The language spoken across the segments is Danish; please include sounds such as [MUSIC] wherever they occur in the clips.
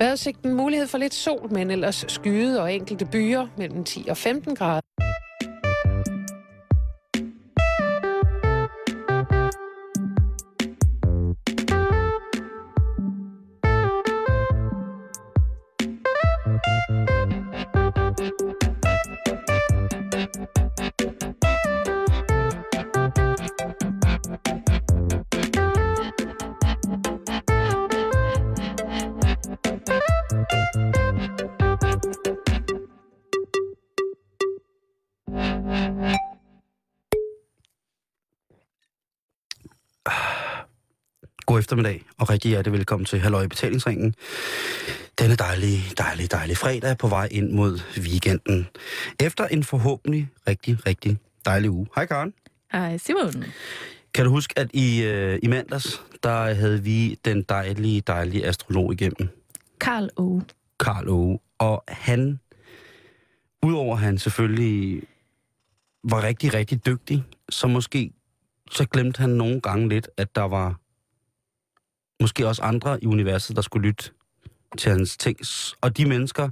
Vejrudsigten mulighed for lidt sol, men ellers skyde og enkelte byer mellem 10 og 15 grader. Eftermiddag, og rigtig hjertelig velkommen til Halløj i Betalingsringen. Denne dejlige, dejlige, dejlige fredag på vej ind mod weekenden. Efter en forhåbentlig rigtig, rigtig dejlig uge. Hej Karen. Hej Simon. Kan du huske, at i, øh, i mandags, der havde vi den dejlige, dejlige astrolog igennem, Karl O. Karl Åge. Og han, udover han selvfølgelig var rigtig, rigtig dygtig, så måske så glemte han nogle gange lidt, at der var måske også andre i universet, der skulle lytte til hans ting. Og de mennesker,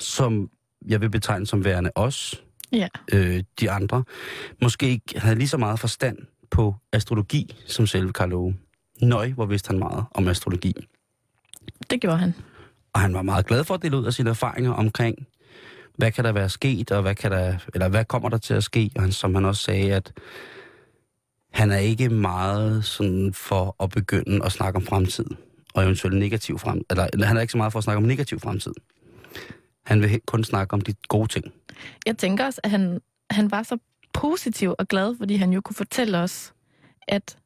som jeg vil betegne som værende os, Ja. øh, de andre, måske ikke havde lige så meget forstand på astrologi som selve Karl Åge. Nøj, hvor vidste han meget om astrologi. Det gjorde han. Og han var meget glad for at dele ud af sine erfaringer omkring, hvad kan der være sket, og hvad, kan der, eller hvad kommer der til at ske. Og han, som han også sagde, at han er ikke meget sådan for at begynde at snakke om fremtid, og eventuelt negativ fremtid. Eller, han er ikke så meget for at snakke om negativ fremtid. Han vil kun snakke om de gode ting. Jeg tænker også, at han, han var så positiv og glad, fordi han jo kunne fortælle os, at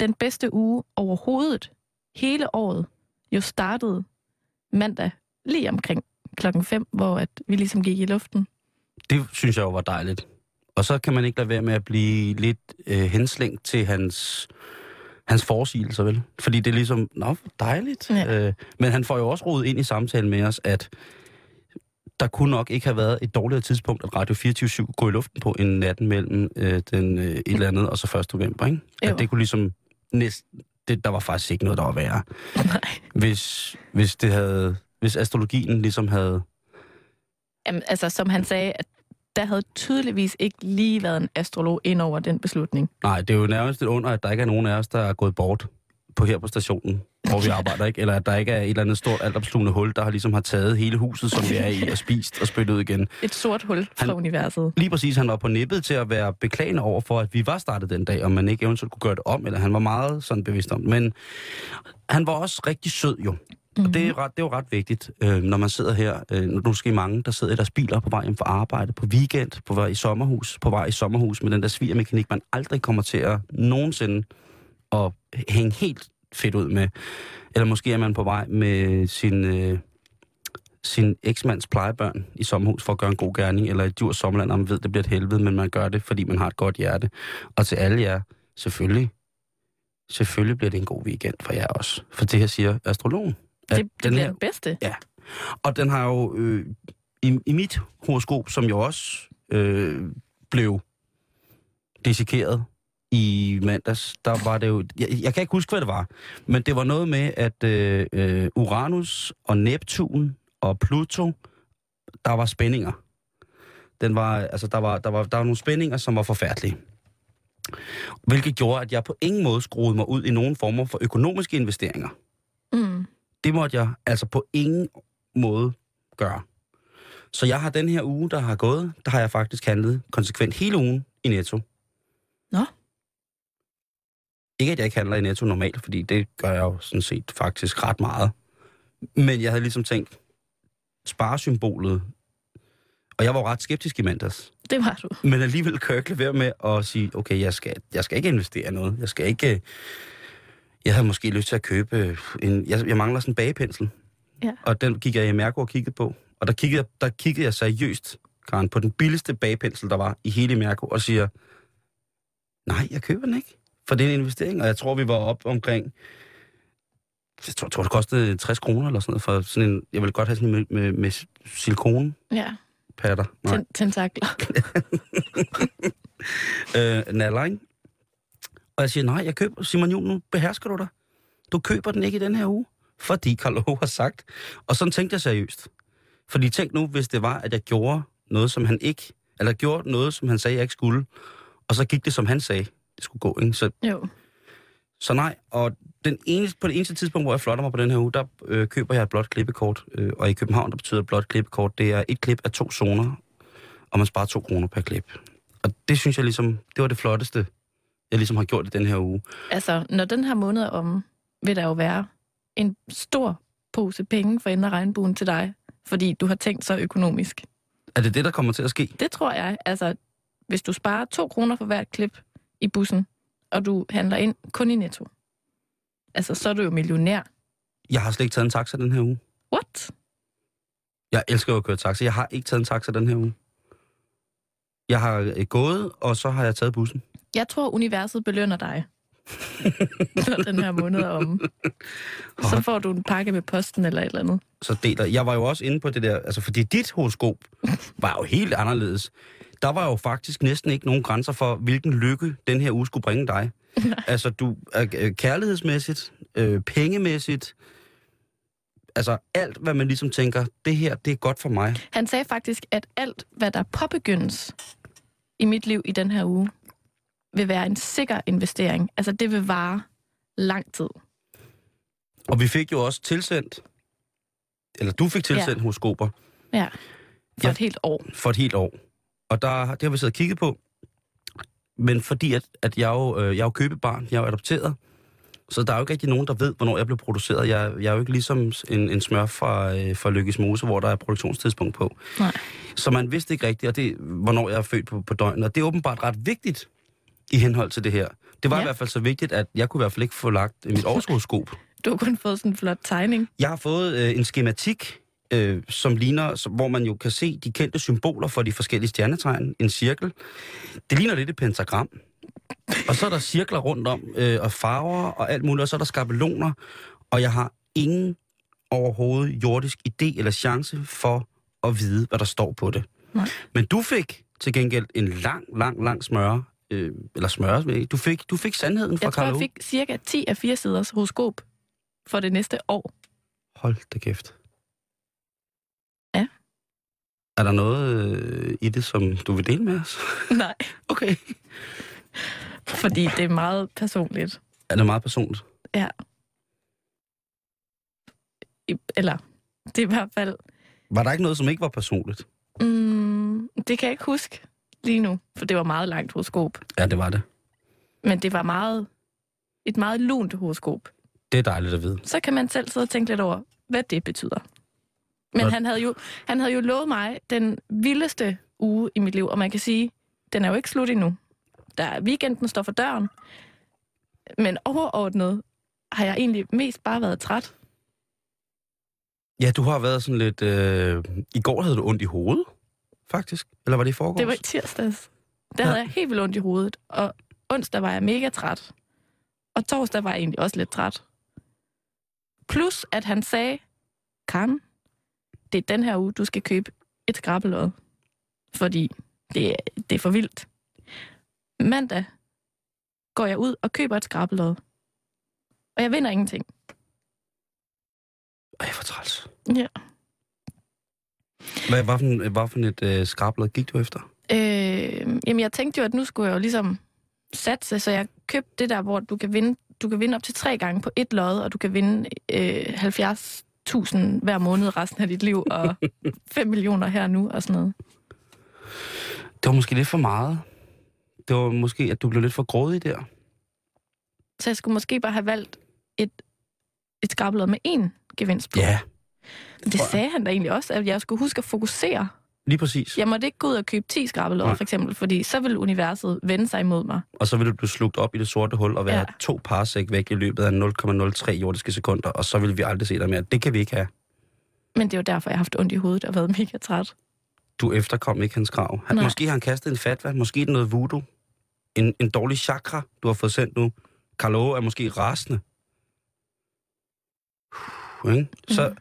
den bedste uge overhovedet, hele året, jo startede mandag lige omkring klokken 5, hvor at vi ligesom gik i luften. Det synes jeg jo var dejligt. Og så kan man ikke lade være med at blive lidt øh, henslængt til hans, hans foresigelser, vel? Fordi det er ligesom, nå, dejligt. Ja. Øh, men han får jo også rodet ind i samtalen med os, at der kunne nok ikke have været et dårligere tidspunkt, at Radio 24 gå i luften på en natten mellem øh, den øh, et eller andet og så 1. november, ikke? Jo. At det kunne ligesom næsten... Det, der var faktisk ikke noget, der var værre. Nej. Hvis, hvis det havde... Hvis astrologien ligesom havde... Jamen, altså, som han sagde, at der havde tydeligvis ikke lige været en astrolog ind over den beslutning. Nej, det er jo nærmest et under, at der ikke er nogen af os, der er gået bort på her på stationen, hvor vi arbejder, ikke? Eller at der ikke er et eller andet stort altopslugende hul, der har ligesom har taget hele huset, som vi er i, og spist og spyttet ud igen. Et sort hul fra Han- universet. Lige præcis, han var på nippet til at være beklagende over for, at vi var startet den dag, og man ikke eventuelt kunne gøre det om, eller han var meget sådan bevidst om. Men han var også rigtig sød jo. Og det er, ret, det er jo ret vigtigt, øh, når man sidder her. Øh, nu er der måske mange, der sidder i deres biler på vej hjem fra arbejde, på weekend, på vej i sommerhus, på vej i sommerhus med den der svigermekanik, man aldrig kommer til at nogensinde at hænge helt fedt ud med. Eller måske er man på vej med sin, øh, sin eksmands plejebørn i sommerhus for at gøre en god gerning, eller et djurs sommerland, og man ved, det bliver et helvede, men man gør det, fordi man har et godt hjerte. Og til alle jer, selvfølgelig, selvfølgelig bliver det en god weekend for jer også. For det her siger astrologen. At Det, det den bliver her, den bedste. og den har jo øh, i, i mit horoskop, som jo også øh, blev dissekeret i mandags, der var det jo... Jeg, jeg kan ikke huske, hvad det var, men det var noget med, at øh, øh, Uranus og Neptun og Pluto, der var spændinger. Den var, altså, der, var, der, var, der var nogle spændinger, som var forfærdelige. Hvilket gjorde, at jeg på ingen måde skruede mig ud i nogen former for økonomiske investeringer. Mm. Det måtte jeg altså på ingen måde gøre. Så jeg har den her uge, der har gået, der har jeg faktisk handlet konsekvent hele ugen i Netto. Nå. Ikke at jeg ikke handler i Netto normalt, fordi det gør jeg jo sådan set faktisk ret meget. Men jeg havde ligesom tænkt, sparesymbolet, og jeg var jo ret skeptisk i mandags. Det var du. Men alligevel kan jeg ikke lade være med at sige, okay, jeg skal, jeg skal ikke investere noget. Jeg skal ikke... Jeg havde måske lyst til at købe en... Jeg, jeg mangler sådan en bagepensel. Ja. Og den gik jeg i Mærko og kiggede på. Og der kiggede, jeg, der kiggede jeg seriøst, Karen, på den billigste bagepensel, der var i hele Mærko, og siger, nej, jeg køber den ikke. For det er en investering, og jeg tror, vi var op omkring... Jeg tror, tror det kostede 60 kroner eller sådan noget, for sådan en... Jeg vil godt have sådan en med, med, med silikone Ja, patter. Nej. ten- tentakler. [LAUGHS] øh, naller, ikke? Og jeg siger, nej, jeg køber, Simon Juhl, nu behersker du dig. Du køber den ikke i den her uge. fordi Karl Ove har sagt. Og sådan tænkte jeg seriøst. Fordi tænk nu, hvis det var, at jeg gjorde noget, som han ikke... Eller gjorde noget, som han sagde, jeg ikke skulle. Og så gik det, som han sagde, det skulle gå. Ikke? Så, Jo. så nej, og den eneste, på det eneste tidspunkt, hvor jeg flotter mig på den her uge, der øh, køber jeg et blåt klippekort. Øh, og i København, der betyder et blåt klippekort, det er et klip af to zoner, og man sparer to kroner per klip. Og det synes jeg ligesom, det var det flotteste, jeg ligesom har gjort i den her uge. Altså, når den her måned er om, vil der jo være en stor pose penge for enden af regnbuen til dig, fordi du har tænkt så økonomisk. Er det det, der kommer til at ske? Det tror jeg. Altså, hvis du sparer to kroner for hvert klip i bussen, og du handler ind kun i netto, altså, så er du jo millionær. Jeg har slet ikke taget en taxa den her uge. What? Jeg elsker jo at køre taxa. Jeg har ikke taget en taxa den her uge. Jeg har øh, gået, og så har jeg taget bussen. Jeg tror, universet belønner dig. [LAUGHS] når den her måned er om. [LAUGHS] Så får du en pakke med posten eller et eller andet. så deler. Jeg var jo også inde på det der, altså fordi dit horoskop var jo helt anderledes. Der var jo faktisk næsten ikke nogen grænser for, hvilken lykke den her uge skulle bringe dig. [LAUGHS] altså du er øh, kærlighedsmæssigt, øh, pengemæssigt, altså alt, hvad man ligesom tænker, det her, det er godt for mig. Han sagde faktisk, at alt, hvad der påbegyndes i mit liv i den her uge, vil være en sikker investering. Altså, det vil vare lang tid. Og vi fik jo også tilsendt, eller du fik tilsendt ja. horoskoper Ja. For Ja. et helt år. for et helt år. Og der, det har vi siddet og kigget på. Men fordi at, at jeg, jo, øh, jeg er jo købebarn, jeg er jo adopteret, så der er jo ikke rigtig nogen, der ved, hvornår jeg blev produceret. Jeg, jeg er jo ikke ligesom en, en smør fra, øh, fra Lykkes Mose, hvor der er produktionstidspunkt på. Nej. Så man vidste ikke rigtigt, og det, hvornår jeg er født på, på døgnet. Og det er åbenbart ret vigtigt i henhold til det her. Det var ja. I hvert fald så vigtigt, at jeg kunne i hvert fald ikke få lagt mit årshoroskop. [LAUGHS] Du har kun fået sådan en flot tegning. Jeg har fået øh, en skematik, øh, som ligner, som, hvor man jo kan se de kendte symboler for de forskellige stjernetegn. En cirkel. Det ligner lidt et pentagram. Og så er der cirkler rundt om, øh, og farver og alt muligt, og så er der skabeloner. Og jeg har ingen overhovedet jordisk idé eller chance for at vide, hvad der står på det. Nej. Men du fik til gengæld en lang, lang, lang smøre. Øh, eller smøre, du fik, du fik sandheden fra Jeg tror, jeg fik cirka 10 af 4 siders horoskop for det næste år. Hold da kæft. Ja. Er der noget øh, i det, som du vil dele med os? [LAUGHS] Nej, Okay. [LAUGHS] fordi det er meget personligt. Er det meget personligt? Ja. I- Eller, det er i hvert fald... Var der ikke noget, som ikke var personligt? Mm, det kan jeg ikke huske lige nu, for det var meget langt horoskop. Ja, det var det. Men det var meget et meget lunt horoskop. Det er dejligt at vide. Så kan man selv sidde og tænke lidt over, hvad det betyder. Men Nå. han havde, jo, han havde jo lovet mig den vildeste uge i mit liv, og man kan sige, den er jo ikke slut endnu. Der, weekenden står for døren. Men overordnet har jeg egentlig mest bare været træt. Ja, du har været sådan lidt... Øh... I går havde du ondt i hovedet, faktisk. Eller var det i forgårs? Det var i tirsdags. Der Ja. havde jeg helt vildt ondt i hovedet, og onsdag var jeg mega træt. Og torsdag var jeg egentlig også lidt træt. Plus, at han sagde, Karen, det er den her uge, du skal købe et skrabelod. Fordi det, er- det er for vildt. Mandag går jeg ud og køber et skrabelod. Og jeg vinder ingenting. Ej, for træls. Ja. Hvad, hvad, for, en- hvad for et øh, skrabblad gik du efter? Øh, jamen, jeg tænkte jo, at nu skulle jeg jo ligesom satse, så jeg købte det der, hvor du kan vinde, du kan vinde op til tre gange på et lod, og du kan vinde øh, 70.000 hver måned resten af dit liv, og [LAUGHS] 5 millioner her nu, og sådan noget. Det var måske lidt for meget. Det var måske, at du blev lidt for grådig der. Så jeg skulle måske bare have valgt et, et skrabelod med én gevinst på. Ja, det jeg. sagde han da egentlig også, at jeg skulle huske at fokusere. lige præcis. Jeg måtte ikke gå ud og købe 10 skrabelodder, Nej. for eksempel, fordi så ville universet vende sig imod mig. Og så ville du blive slugt op i det sorte hul og være Ja. to parsek væk i løbet af 0,03 jordiske sekunder, og så ville vi aldrig se dig mere. Det kan vi ikke have. Men det er jo derfor, jeg har haft ondt i hovedet og været mega træt. Du efterkom ikke hans krav. Han, måske har han kastet en fatwa, måske det noget voodoo. En, en dårlig chakra, du har fået sendt nu. Carlo er måske rasende. Uh, ikke? Så,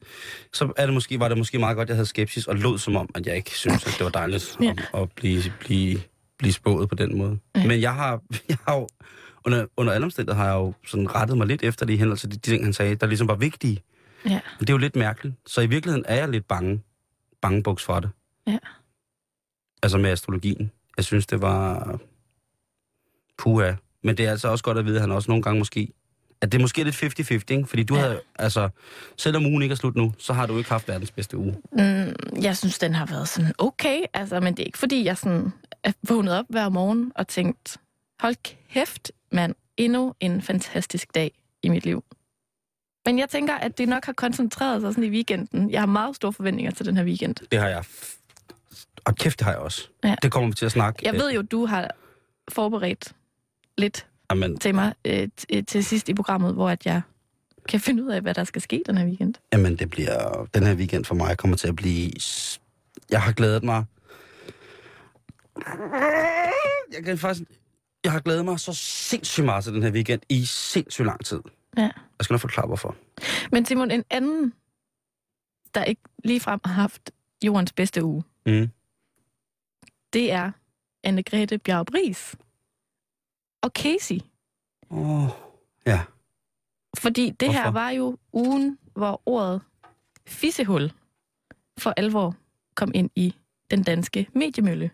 så er det måske, var det måske meget godt, at jeg havde skepsis, og lød som om, at jeg ikke synes, at det var dejligt [LAUGHS] Ja. at, at blive, blive, blive spået på den måde. Men jeg har, [LAUGHS] jeg har jo, under, under alle omstændigheder har jeg jo sådan rettet mig lidt efter det i henhold til de, de ting, han sagde, der ligesom var vigtige. Ja. Men det er jo lidt mærkeligt. Så i virkeligheden er jeg lidt bange, bange buks for det. Ja. Altså med astrologien. Jeg synes, det var puha. Men det er altså også godt at vide, at han også nogle gange måske... At det er måske lidt 50-50, ikke? Fordi du Ja. havde, altså, selvom ugen ikke er slut nu, så har du ikke haft verdens bedste uge. Mm, jeg synes, den har været sådan okay, altså, men det er ikke fordi, jeg sådan er vågnet op hver morgen og tænkt, hold kæft, mand, endnu en fantastisk dag i mit liv. Men jeg tænker, at det nok har koncentreret sig sådan i weekenden. Jeg har meget store forventninger til den her weekend. Det har jeg. Og kæft, det har jeg også. Ja. Det kommer vi til at snakke. Jeg ved jo, du har forberedt lidt Jamen, til mig øh, t- til sidst i programmet, hvor at jeg kan finde ud af, hvad der skal ske den her weekend. Jamen, det bliver... Den her weekend for mig kommer til at blive... Jeg har glædet mig... Jeg kan faktisk... Jeg har glædet mig så sindssygt meget til den her weekend i sindssygt lang tid. Ja. Jeg skal nok forklare, hvorfor. Men Simon, en anden, der ikke ligefrem har haft jordens bedste uge, Mm. det er Anne-Grethe Bjarup og Casey. Oh, ja. Fordi det her Hvorfor? var jo ugen, hvor ordet fissehul for alvor kom ind i den danske mediemølle.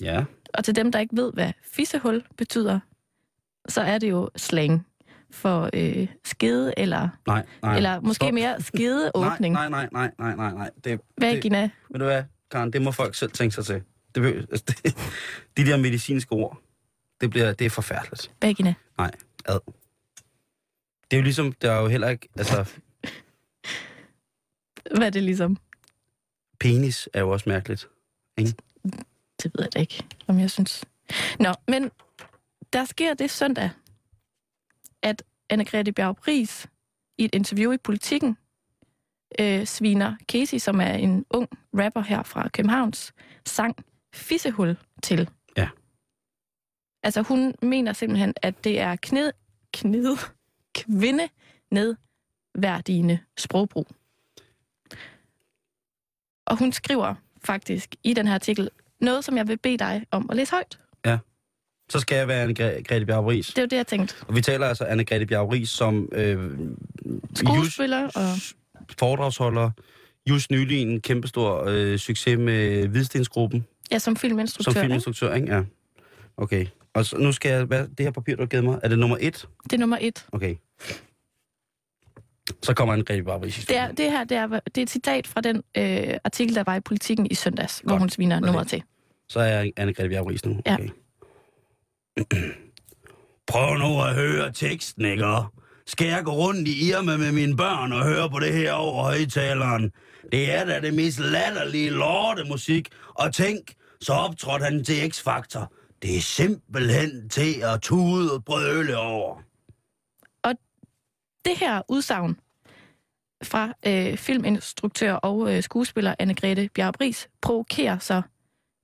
Ja. Og til dem, der ikke ved, hvad fissehul betyder, så er det jo slang for øh, skede, eller, Nej, nej. eller måske Stop. mere [LAUGHS] skedeåbning. Nej, nej, nej, nej, nej, nej. Det, Hvad, det, ved du hvad, Karen, det må folk selv tænke sig til. Det, altså, [LAUGHS] det, de der medicinske ord, det, bliver, det er forfærdeligt. Hvad, Gina? Nej, ad. Det er jo ligesom, der er jo heller ikke, altså, [LAUGHS] Hvad er det ligesom? penis er jo også mærkeligt. Det ved jeg da ikke, om jeg synes. Nå, men der sker det søndag, at Anne-Grethe Riis i et interview i Politiken øh, sviner Casey, som er en ung rapper her fra Københavns, sang Fissehul til. Ja. Altså hun mener simpelthen, at det er kned, kned, kvinde nedværdigende sprogbrug. Og hun skriver faktisk i den her artikel noget, som jeg vil bede dig om at læse højt. Så skal jeg være Anne-Grethe Bjarup Riis. Det er jo det, jeg tænkte. Og vi taler altså Anne-Grethe Bjarup Riis som øh, Skuespiller just, og... foredragsholder. Just nylig en kæmpestor øh, succes med Hvidstensgruppen Ja, som filminstruktør. som ikke? filminstruktør, ikke? Ja. Okay. Og så, nu skal jeg... Hvad, det her papir, du har givet mig, er det nummer et? Det er nummer et. Okay. Så kommer Anne-Grethe Bjarup Riis. Det, er, det her det er, det er et citat fra den øh, artikel, der var i Politiken i søndags, hvor Godt. hun sviner Okay. nummeret til. Så er jeg Anne-Grethe Bjarup Riis nu. Ja. Okay. [CLEARS THROAT] Prøv nu at høre teksten, ikke? Skal jeg gå rundt i Irma med mine børn og høre på det her over højtaleren? Det er da det mest latterlige lortemusik. Og tænk, så optrådte han til X-Factor. Det er simpelthen til at tude og brøle over. Det her udsagn fra øh, filminstruktør og øh, skuespiller Anne-Grethe Bjarup Riis provokerer så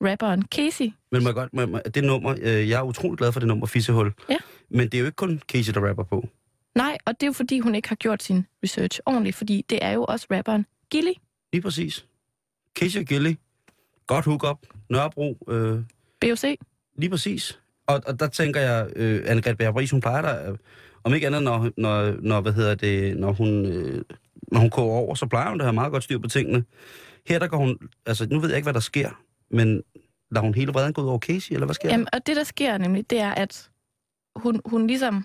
rapperen Casey. Men må godt, må, må, det nummer, øh, jeg er utrolig glad for det nummer, Fissehul. Ja. Men det er jo ikke kun Casey, der rapper på. Nej, og det er jo fordi, hun ikke har gjort sin research ordentligt, fordi det er jo også rapperen Gilly. Lige præcis. Casey og Gilly. Godt hook-up. Nørrebro. Øh, BOC. Lige præcis. Og, og der tænker jeg, øh, Anne-Grethe Bjarup Riis, hun plejer der, øh, om ikke andet, når, når, når, hvad hedder det, når hun, øh, når hun koger over, så plejer hun at have meget godt styr på tingene. Her der går hun, altså nu ved jeg ikke, hvad der sker, men lader hun hele vreden gå ud over Casey, eller hvad sker Jamen, og det, der sker nemlig, det er, at hun, hun ligesom...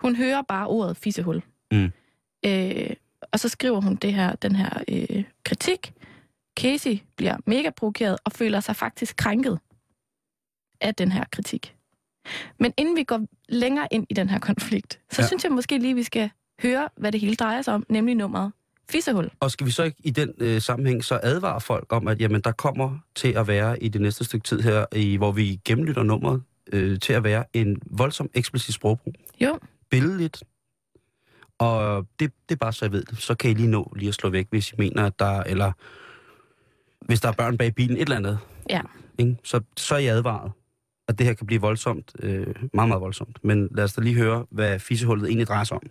Hun hører bare ordet fissehul. Mm. Øh, og så skriver hun det her, den her øh, kritik. Casey bliver mega provokeret og føler sig faktisk krænket af den her kritik. Men inden vi går længere ind i den her konflikt, så Ja. synes jeg måske lige, vi skal høre, hvad det hele drejer sig om, nemlig nummeret Fissehul. Og skal vi så ikke i den øh, sammenhæng så advare folk om, at jamen, der kommer til at være i det næste stykke tid her, i, hvor vi gennemlytter nummeret, øh, til at være en voldsom eksplicit sprogbrug. Jo, billedligt. Og det, det er bare så jeg ved det. Så kan I lige nå lige at slå væk, hvis I mener, at der eller hvis der er børn bag bilen, et eller andet. Ja. Ikke? Så, så er I advaret, at det her kan blive voldsomt. Øh, meget, meget voldsomt. Men lad os da lige høre, hvad fissehullet egentlig drejer sig om.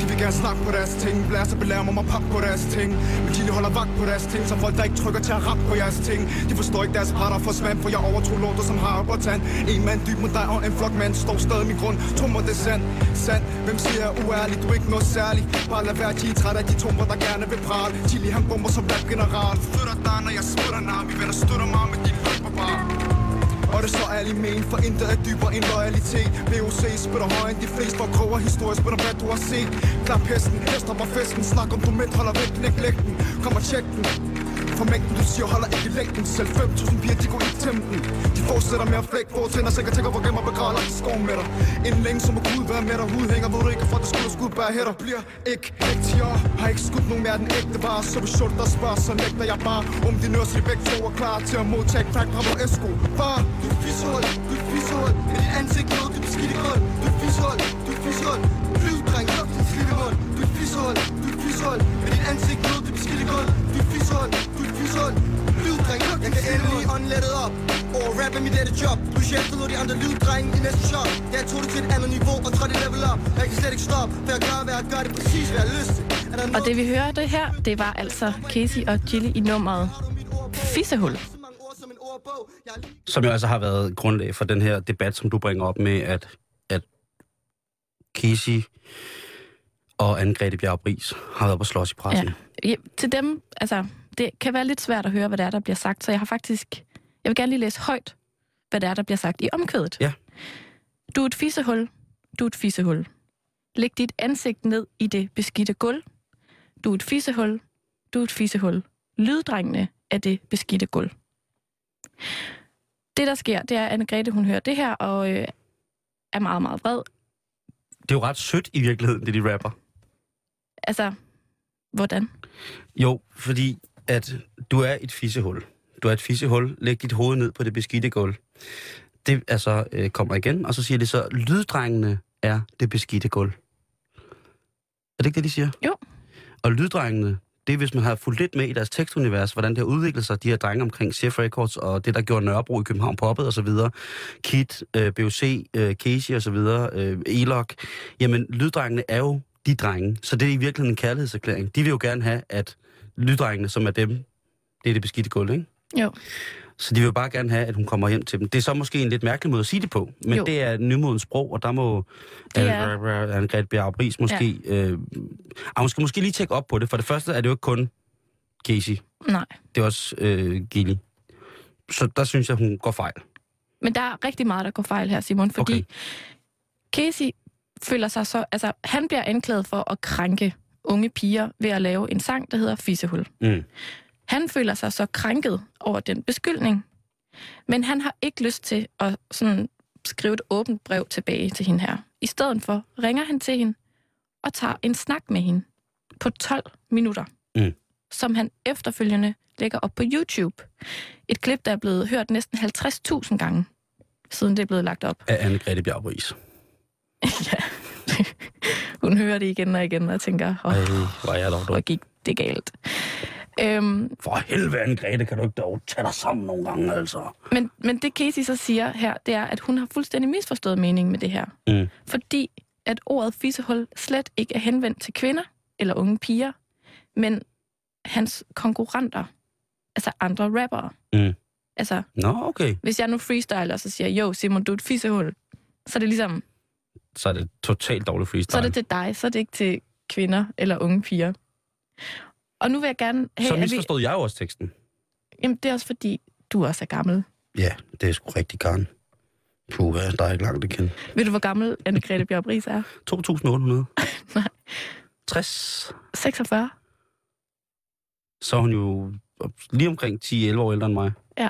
De vil gerne snakke på deres ting. Blæser belærer mig pap på deres ting. Men de holder vagt på deres ting Så folk der ikke trykker til at rap på jeres ting. De forstår ikke deres parter svamp For jeg overtro lorter som har op tand. En mand dyb mod dig og en flok mand Står stadig min grund. Tummer det sand. Sand, Hvem siger jeg uærlig Du er ikke noget særligt? Bare lad være de er træt af de tumper der gerne vil prale. Chili han bomber som rap general. Flytter dig når jeg smutter nar Vi vender støtter mig med din løber bare og det er så ærlig men, for intet er dybere end loyalitet. VOC spytter højere end de fleste, for kroger historie spytter hvad du har set. Klap hesten, hester på festen, snak om du mænd holder væk, læg lægten. Kom og tjek den, for mængden du siger holder ikke længden. Selv 5.000 piger, de går i tempen. De fortsætter med at flække på tænder Sikkert tænker hvor gemmer begraver i skoven med dig. Inden længe så må Gud være med dig? Hud hænger, ved du ikke, for det skud og skud bære hætter. Bliver ikke ægte, jeg har ikke skudt nogen mere den ægte vare. Så hvis short der spørger, så nægter jeg bare. Om de nørs i begge to er klar til at modtage knak fra vores esko. Far, du er fishul, du er fishul Med dit ansigt lød du beskidt i grøn Du er fishul, du er fishul Flyv, dreng, luk din slidte mund Du er fishul, du er fishul Med dit ansigt lød du beskidt i grøn Du er fishul, du er fishul Flyv, dreng, luk Jeg kan endelig åndlettet op. Over rap er mit dette job. Du chefte de andre lyddrenge i næste shot Da jeg tog det til et andet niveau og trådte level op Jeg kan slet ikke stoppe, for jeg gør, hvad jeg gør. Det præcis, hvad jeg har lyst til. Og det vi hører det her, det var altså Casey og Gilly i nummeret Fissehul. som jo altså har været grundlag for den her debat, som du bringer op med, at, at Casey og Anne-Grethe Bjarup Ries har været på slås i pressen. Ja. Ja, til dem, altså, det kan være lidt svært at høre, hvad det er, der bliver sagt, så jeg har faktisk, jeg vil gerne lige læse højt, hvad det er, der bliver sagt i omkvædet. Ja. Du er et fissehul. Du er et fissehul. Læg dit ansigt ned i det beskidte gulv. Du er et fissehul. Du er et fissehul. Lyddrengene af det beskidte gulv. Det, der sker, det er, at Anne-Grethe, hun hører det her, og øh, er meget, meget vred. Det er jo ret sødt i virkeligheden, det de rapper. Altså, hvordan? Jo, fordi at du er et fissehul. Du er et fissehul. Læg dit hoved ned på det beskidte gulv. Det altså øh, kommer igen, og så siger de så, lyddrengene er det beskidte gulv. Er det ikke det, de siger? Jo. Og lyddrengene, det er, hvis man har fulgt lidt med i deres tekstunivers, hvordan det har udviklet sig, de her drenge omkring Chef Records, og det, der gjorde Nørrebro i København poppet og så videre, Kit, øh, BOC, øh, Casey og så videre, øh, Elok, jamen lyddrengene er jo de drenge, så det er i virkeligheden en kærlighedserklæring. De vil jo gerne have, at lyddrengene, som er dem, det er det beskidte gulv, ikke? Jo. Så de vil bare gerne have, at hun kommer hjem til dem. Det er så måske en lidt mærkelig måde at sige det på, men Jo. det er nymodens sprog, og der må Anne-Grethe Bjarup Ries måske... Ja. Øh, ah, hun skal måske lige tjekke op på det. For det første er det jo ikke kun Casey. Nej. Det er også øh, Gilly. Så der synes jeg, hun går fejl. Men der er rigtig meget, der går fejl her, Simon, fordi okay. Casey føler sig så... Altså, han bliver anklaget for at krænke unge piger ved at lave en sang, der hedder Fissehul. Mm. Han føler sig så krænket over den beskyldning, men han har ikke lyst til at sådan skrive et åbent brev tilbage til hende her. I stedet for ringer han til hende og tager en snak med hende på 12 minutter, Mm. som han efterfølgende lægger op på YouTube. Et klip, der er blevet hørt næsten 50.000 gange, siden det er blevet lagt op. Af Anne-Grethe Bjarup Ries. [LAUGHS] ja. [LAUGHS] Hun hører det igen og igen og tænker, åh, Ej, hvor er jeg dog dum. gik det galt. Øhm, For helvede, Anne-Grethe, kan du ikke dog tage dig sammen nogle gange, altså? Men, men det Casey så siger her, det er, at hun har fuldstændig misforstået meningen med det her. Mm. Fordi at ordet fissehul slet ikke er henvendt til kvinder eller unge piger, men hans konkurrenter, altså andre rappere. Mm. Altså, Nå, okay. hvis jeg nu freestyler, så siger, jo Simon, du er et fissehul, så er det ligesom, Så er det totalt dårligt freestyle. så er det til dig, så er det ikke til kvinder eller unge piger. Og nu vil jeg gerne have, så at vi... misforstod jeg jo også teksten. Jamen, det er også fordi, du også er gammel. Ja, det er sgu rigtig garn. Puh, der er ikke langt igen. Ved du, hvor gammel Anne-Grethe Riis er? [LAUGHS] 2.800. [LAUGHS] Nej. 60. 46? Så er hun jo lige omkring 10-11 år ældre end mig. Ja.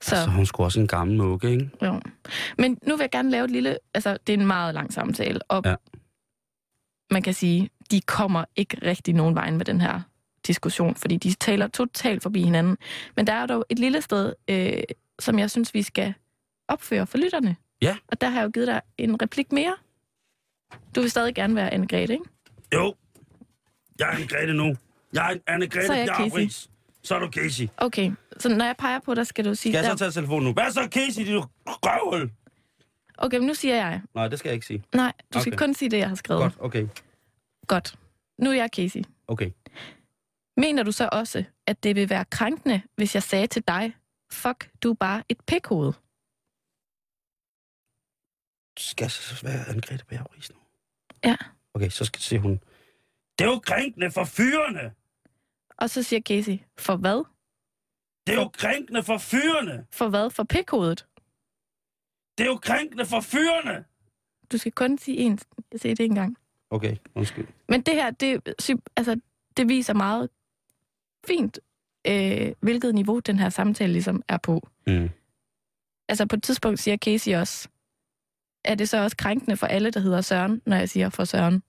Så, så hun skulle også en gammel mukke, ikke? Jo. Men nu vil jeg gerne lave et lille... Altså, det er en meget lang samtale, og Ja. man kan sige, de kommer ikke rigtig nogen vej med den her diskussion, fordi de taler totalt forbi hinanden. Men der er dog et lille sted, øh, som jeg synes, vi skal opføre for lytterne. Ja. Og der har jeg jo givet dig en replik mere. Du vil stadig gerne være Anne-Grethe, ikke? Jo. Jeg er Anne-Grethe nu. Jeg er Anne-Grethe Så Så er du Casey. Okay, så når jeg peger på dig, skal du sige... Skal jeg så tage telefonen nu? Hvad så, Casey, din røvhul? Okay, men nu siger jeg. Nej, det skal jeg ikke sige. Nej, du skal Okay. kun sige det, jeg har skrevet. Godt, okay. Godt. Nu er jeg Casey. Okay. Mener du så også, at det vil være krænkende, hvis jeg sagde til dig, fuck, du er bare et pikhoved? Skal så være Anne-Grethe Bjarup Riis nu? Ja. Okay, så skal se hun. Det er jo krænkende for fyrene! Og så siger Casey, for hvad? Det er jo krænkende for fyrene! For hvad? For pikhovedet? Det er jo krænkende for fyrene! Du skal kun sige en, sige det en gang. Okay, undskyld. Men det her, det, altså, det viser meget fint, øh, hvilket niveau den her samtale ligesom er på. Mm. Altså på et tidspunkt siger Casey også, er det så også krænkende for alle, der hedder Søren, når jeg siger for Søren?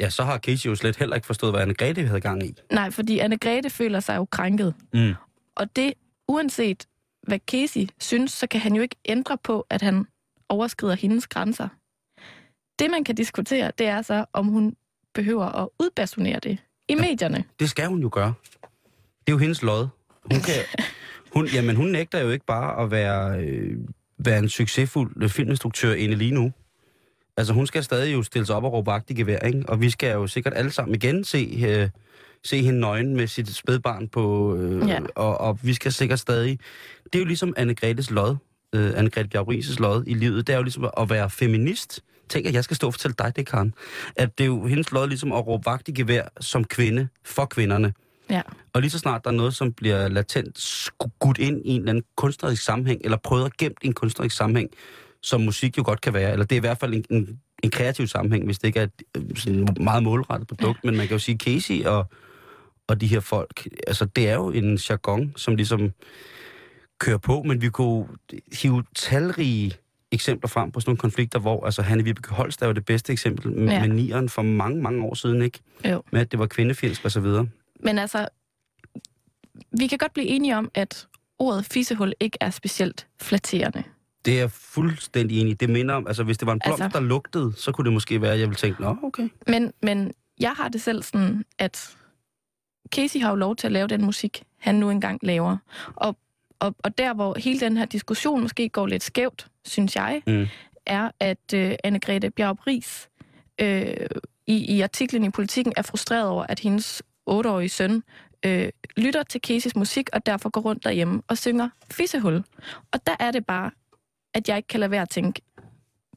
Ja, så har Casey jo slet heller ikke forstået, hvad Anne-Grethe havde gang i. Nej, fordi Anne-Grethe føler sig jo krænket. Mm. Og det, uanset hvad Casey synes, så kan han jo ikke ændre på, at han overskrider hendes grænser. Det, man kan diskutere, det er så, om hun behøver at udbasonere det i medierne. Det skal hun jo gøre. Det er jo hendes lod. Hun kan... [LAUGHS] Hun, jamen, hun nægter jo ikke bare at være, øh, være en succesfuld øh, filminstruktør inde lige nu. Altså, hun skal stadig jo stille sig op og råbe vagt i gevær, ikke? Og vi skal jo sikkert alle sammen igen se, øh, se hende nøgen med sit spædbarn på... Øh, Ja. og, og vi skal sikkert stadig... Det er jo ligesom Anne-Gretes lod, øh, Anne-Grethe Bjarup Riis' lod i livet. Det er jo ligesom at være feminist. Tænk, at jeg skal stå og fortælle dig det, Karen. At det er jo hendes lod ligesom at råbe vagt i gevær som kvinde for kvinderne. Ja. Og lige så snart der er noget, som bliver latent skudt ind i en eller anden kunstnerisk sammenhæng, eller prøvet at gemt i en kunstnerisk sammenhæng, som musik jo godt kan være, eller det er i hvert fald en, en, en kreativ sammenhæng, hvis det ikke er et øh, sådan et meget målrettet produkt, men man kan jo sige Casey og, og de her folk, altså det er jo en jargon, som ligesom kører på, men vi kunne hive talrige eksempler frem på sådan nogle konflikter, hvor altså Hanne Vibeke Holst er jo det bedste eksempel med, Ja. med nieren for mange, mange år siden, ikke? Jo. Med at det var kvindefjendsk og så videre. Men altså, vi kan godt blive enige om, at ordet fissehul ikke er specielt flatterende. Det er jeg fuldstændig enig. Det minder om, altså hvis det var en blomst, altså... der lugtede, så kunne det måske være, at jeg ville tænke, nå, okay. Men, men jeg har det selv sådan, at Casey har jo lov til at lave den musik, han nu engang laver. Og, og, og der, hvor hele den her diskussion måske går lidt skævt, synes jeg, Mm. er, at øh, Anne-Grethe Bjarup Ries øh, i, i artiklen i Politiken er frustreret over, at hendes otteårige søn øh, lytter til Caseys musik, og derfor går rundt derhjemme og synger fissehul. Og der er det bare, at jeg ikke kan lade være at tænke,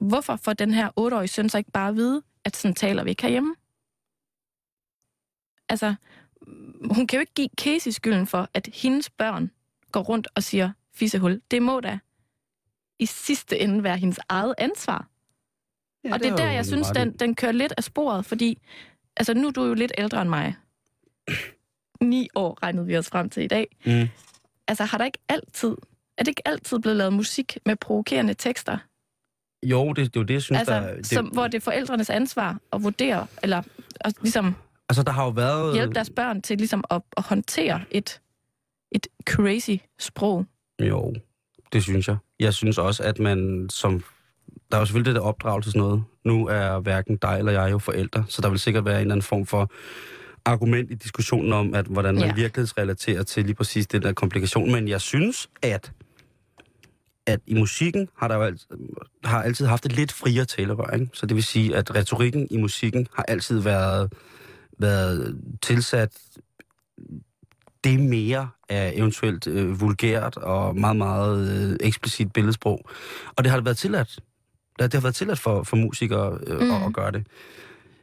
hvorfor får den her otteårige søn så ikke bare at vide, at sådan taler vi ikke herhjemme? Altså, hun kan jo ikke give Casey skylden for, at hendes børn går rundt og siger fissehul. Det må da i sidste ende være hendes eget ansvar. Ja, og det er der, jeg synes, den, den kører lidt af sporet, fordi altså, nu er du jo lidt ældre end mig. [CLEARS THROAT] Ni år regnede vi os frem til i dag. Mm. Altså, har der ikke altid, er det ikke altid blevet lavet musik med provokerende tekster? Jo, det, det er jo det, jeg synes, Altså, der... Det, som, hvor det er forældrenes ansvar at vurdere, eller at ligesom altså, der har jo været... hjælpe deres børn til ligesom at, at håndtere et, et crazy sprog. Jo, det synes jeg. Jeg synes også, at man som... Der er jo selvfølgelig det der opdragelse sådan noget. Nu er hverken dig eller jeg jo forældre, så der vil sikkert være en eller anden form for argument i diskussionen om, at hvordan man ja. virkelighedsrelaterer til lige præcis den der komplikation. Men jeg synes, at at i musikken har der jo altid, har altid haft et lidt friere talerør, ikke? Så det vil sige, at retorikken i musikken har altid været, været tilsat det mere er eventuelt øh, vulgært og meget, meget øh, eksplicit billedsprog. Og det har været tilladt. Det har været tilladt for, for musikere øh, Mm. at, at gøre det.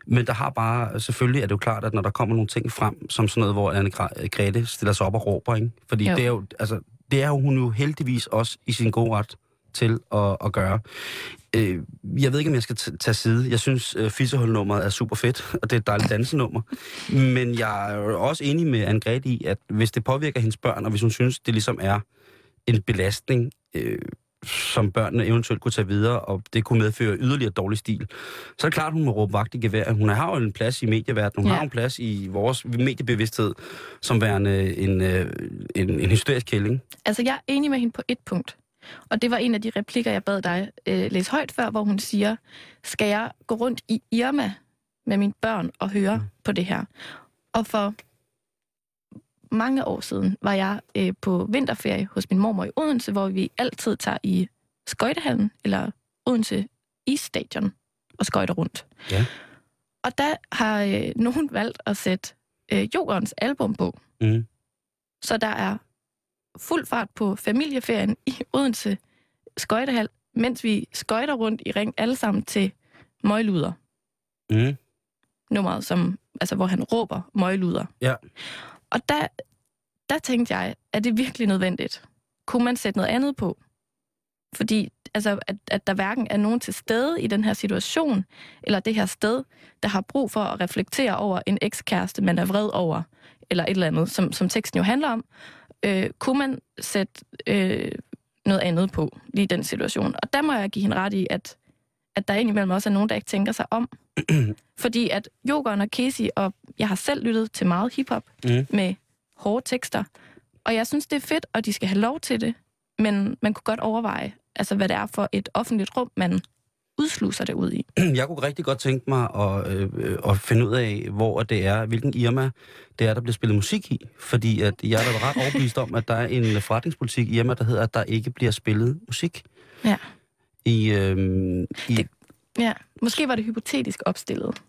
Men der har bare, selvfølgelig er det jo klart, at når der kommer nogle ting frem, som sådan noget, hvor Anne Gre- Grete stiller sig op og råber, ikke? Fordi Jo. det er jo, altså, det er hun jo heldigvis også i sin god ret til at, at gøre. Øh, jeg ved ikke, om jeg skal t- tage side. Jeg synes, øh, fissehulnummeret er super fedt, og det er et dejligt dansenummer. Men jeg er også enig med Anne i, at hvis det påvirker hendes børn, og hvis hun synes, det ligesom er en belastning, øh, som børnene eventuelt kunne tage videre, og det kunne medføre yderligere dårlig stil, så er det klart, at hun må råbe vagt i gevær. Hun har jo en plads i medieverdenen, hun Ja. har en plads i vores mediebevidsthed, som værende en, øh, en, en hysterisk kælling. Altså, jeg er enig med hende på et punkt. Og det var en af de replikker, jeg bad dig øh, læse højt før, hvor hun siger, skal jeg gå rundt i Irma med mine børn og høre mm. på det her? Og for mange år siden var jeg øh, på vinterferie hos min mormor i Odense, hvor vi altid tager i skøjtehallen, eller Odense Isstadion, og skøjter rundt. Ja. Og der har øh, nogen valgt at sætte øh, Jokers album på. Mm. Så der er fuld fart på familieferien i Odense skøjtehal, mens vi skøjter rundt i ring alle sammen til Møgluder. Mm. Nummeret, som, altså, hvor han råber Møgluder. Ja. Og der, der tænkte jeg, er det virkelig nødvendigt? Kunne man sætte noget andet på? Fordi altså, at, at der hverken er nogen til stede i den her situation, eller det her sted, der har brug for at reflektere over en ekskæreste, man er vred over, eller et eller andet, som, som teksten jo handler om, øh, kunne man sætte øh, noget andet på lige i den situation. Og der må jeg give hende ret i, at, at der indimellem også er nogen, der ikke tænker sig om. [CLEARS THROAT] Fordi at Jokeren og Casey, og jeg har selv lyttet til meget hiphop Mm. med hårde tekster, og jeg synes, det er fedt, og de skal have lov til det, men man kunne godt overveje, altså hvad det er for et offentligt rum, man udsluser det ud i. [CLEARS THROAT] Jeg kunne rigtig godt tænke mig at, øh, at finde ud af, hvor det er, hvilken Irma det er, der bliver spillet musik i. Fordi at jeg er da ret overbevist om, at der er en forretningspolitik i Irma, der hedder, at der ikke bliver spillet musik. Ja. I, øh, i, Det- Ja, måske var det hypotetisk opstillet.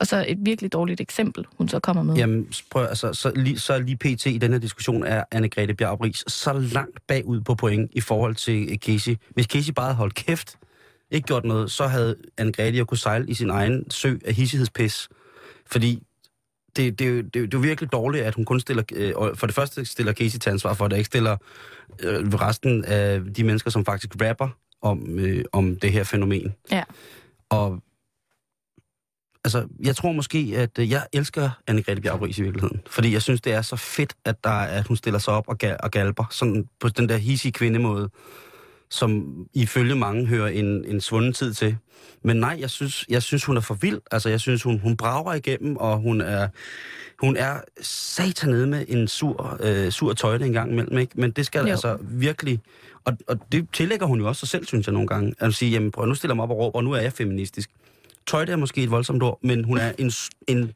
Og så et virkelig dårligt eksempel, hun så kommer med. Jamen, prøv, altså, så, lige, så lige pt. i den her diskussion er Anne-Grethe Bjarup så langt bagud på point i forhold til øh, Casey. Hvis Casey bare havde holdt kæft, ikke gjort noget, så havde Anne-Grethe jo kunne sejle i sin egen sø af hissighedspis. Fordi det, det, er det, det er jo virkelig dårligt, at hun kun stiller... Øh, for det første stiller Casey til ansvar for, at der ikke stiller øh, resten af de mennesker, som faktisk rapper om, øh, om det her fænomen. Ja. Og altså, jeg tror måske, at øh, jeg elsker Anne-Grethe Bjarup i virkeligheden. Fordi jeg synes, det er så fedt, at, der, er- at hun stiller sig op og, gal, og galper. Sådan på den der hissige kvindemåde, som ifølge mange hører en, en svunden tid til. Men nej, jeg synes, jeg synes hun er for vild. Altså, jeg synes, hun, hun brager igennem, og hun er, hun er satanede med en sur, øh, sur tøjle en gang imellem, ikke? Men det skal Jo. altså virkelig... Og, og det tillægger hun jo også sig selv, synes jeg nogle gange. At sige, jamen prøv, nu stiller jeg mig op og råber, og nu er jeg feministisk. Tøjle er måske et voldsomt ord, men hun er en, en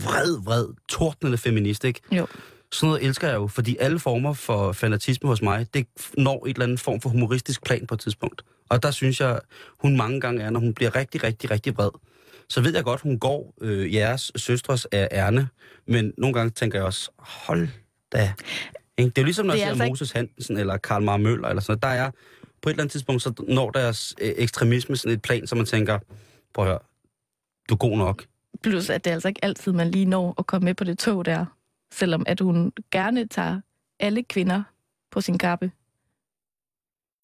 vred, vred, tordnende feminist, ikke? Jo. Sådan noget elsker jeg jo, fordi alle former for fanatisme hos mig, det når et eller andet form for humoristisk plan på et tidspunkt. Og der synes jeg, hun mange gange er, når hun bliver rigtig, rigtig, rigtig vred. Så ved jeg godt, hun går øh, jeres søstres af ærne, men nogle gange tænker jeg også, hold da. Ikke? Det er jo ligesom, når jeg er ser altså ikke- Moses Hansen eller Karl Mar Møller, eller sådan noget. Der er på et eller andet tidspunkt, så når deres øh, ekstremisme sådan et plan, så man tænker, prøv at høre, du er god nok. Plus, at det er altså ikke altid, man lige når at komme med på det tog der. Selvom at hun gerne tager alle kvinder på sin kappe.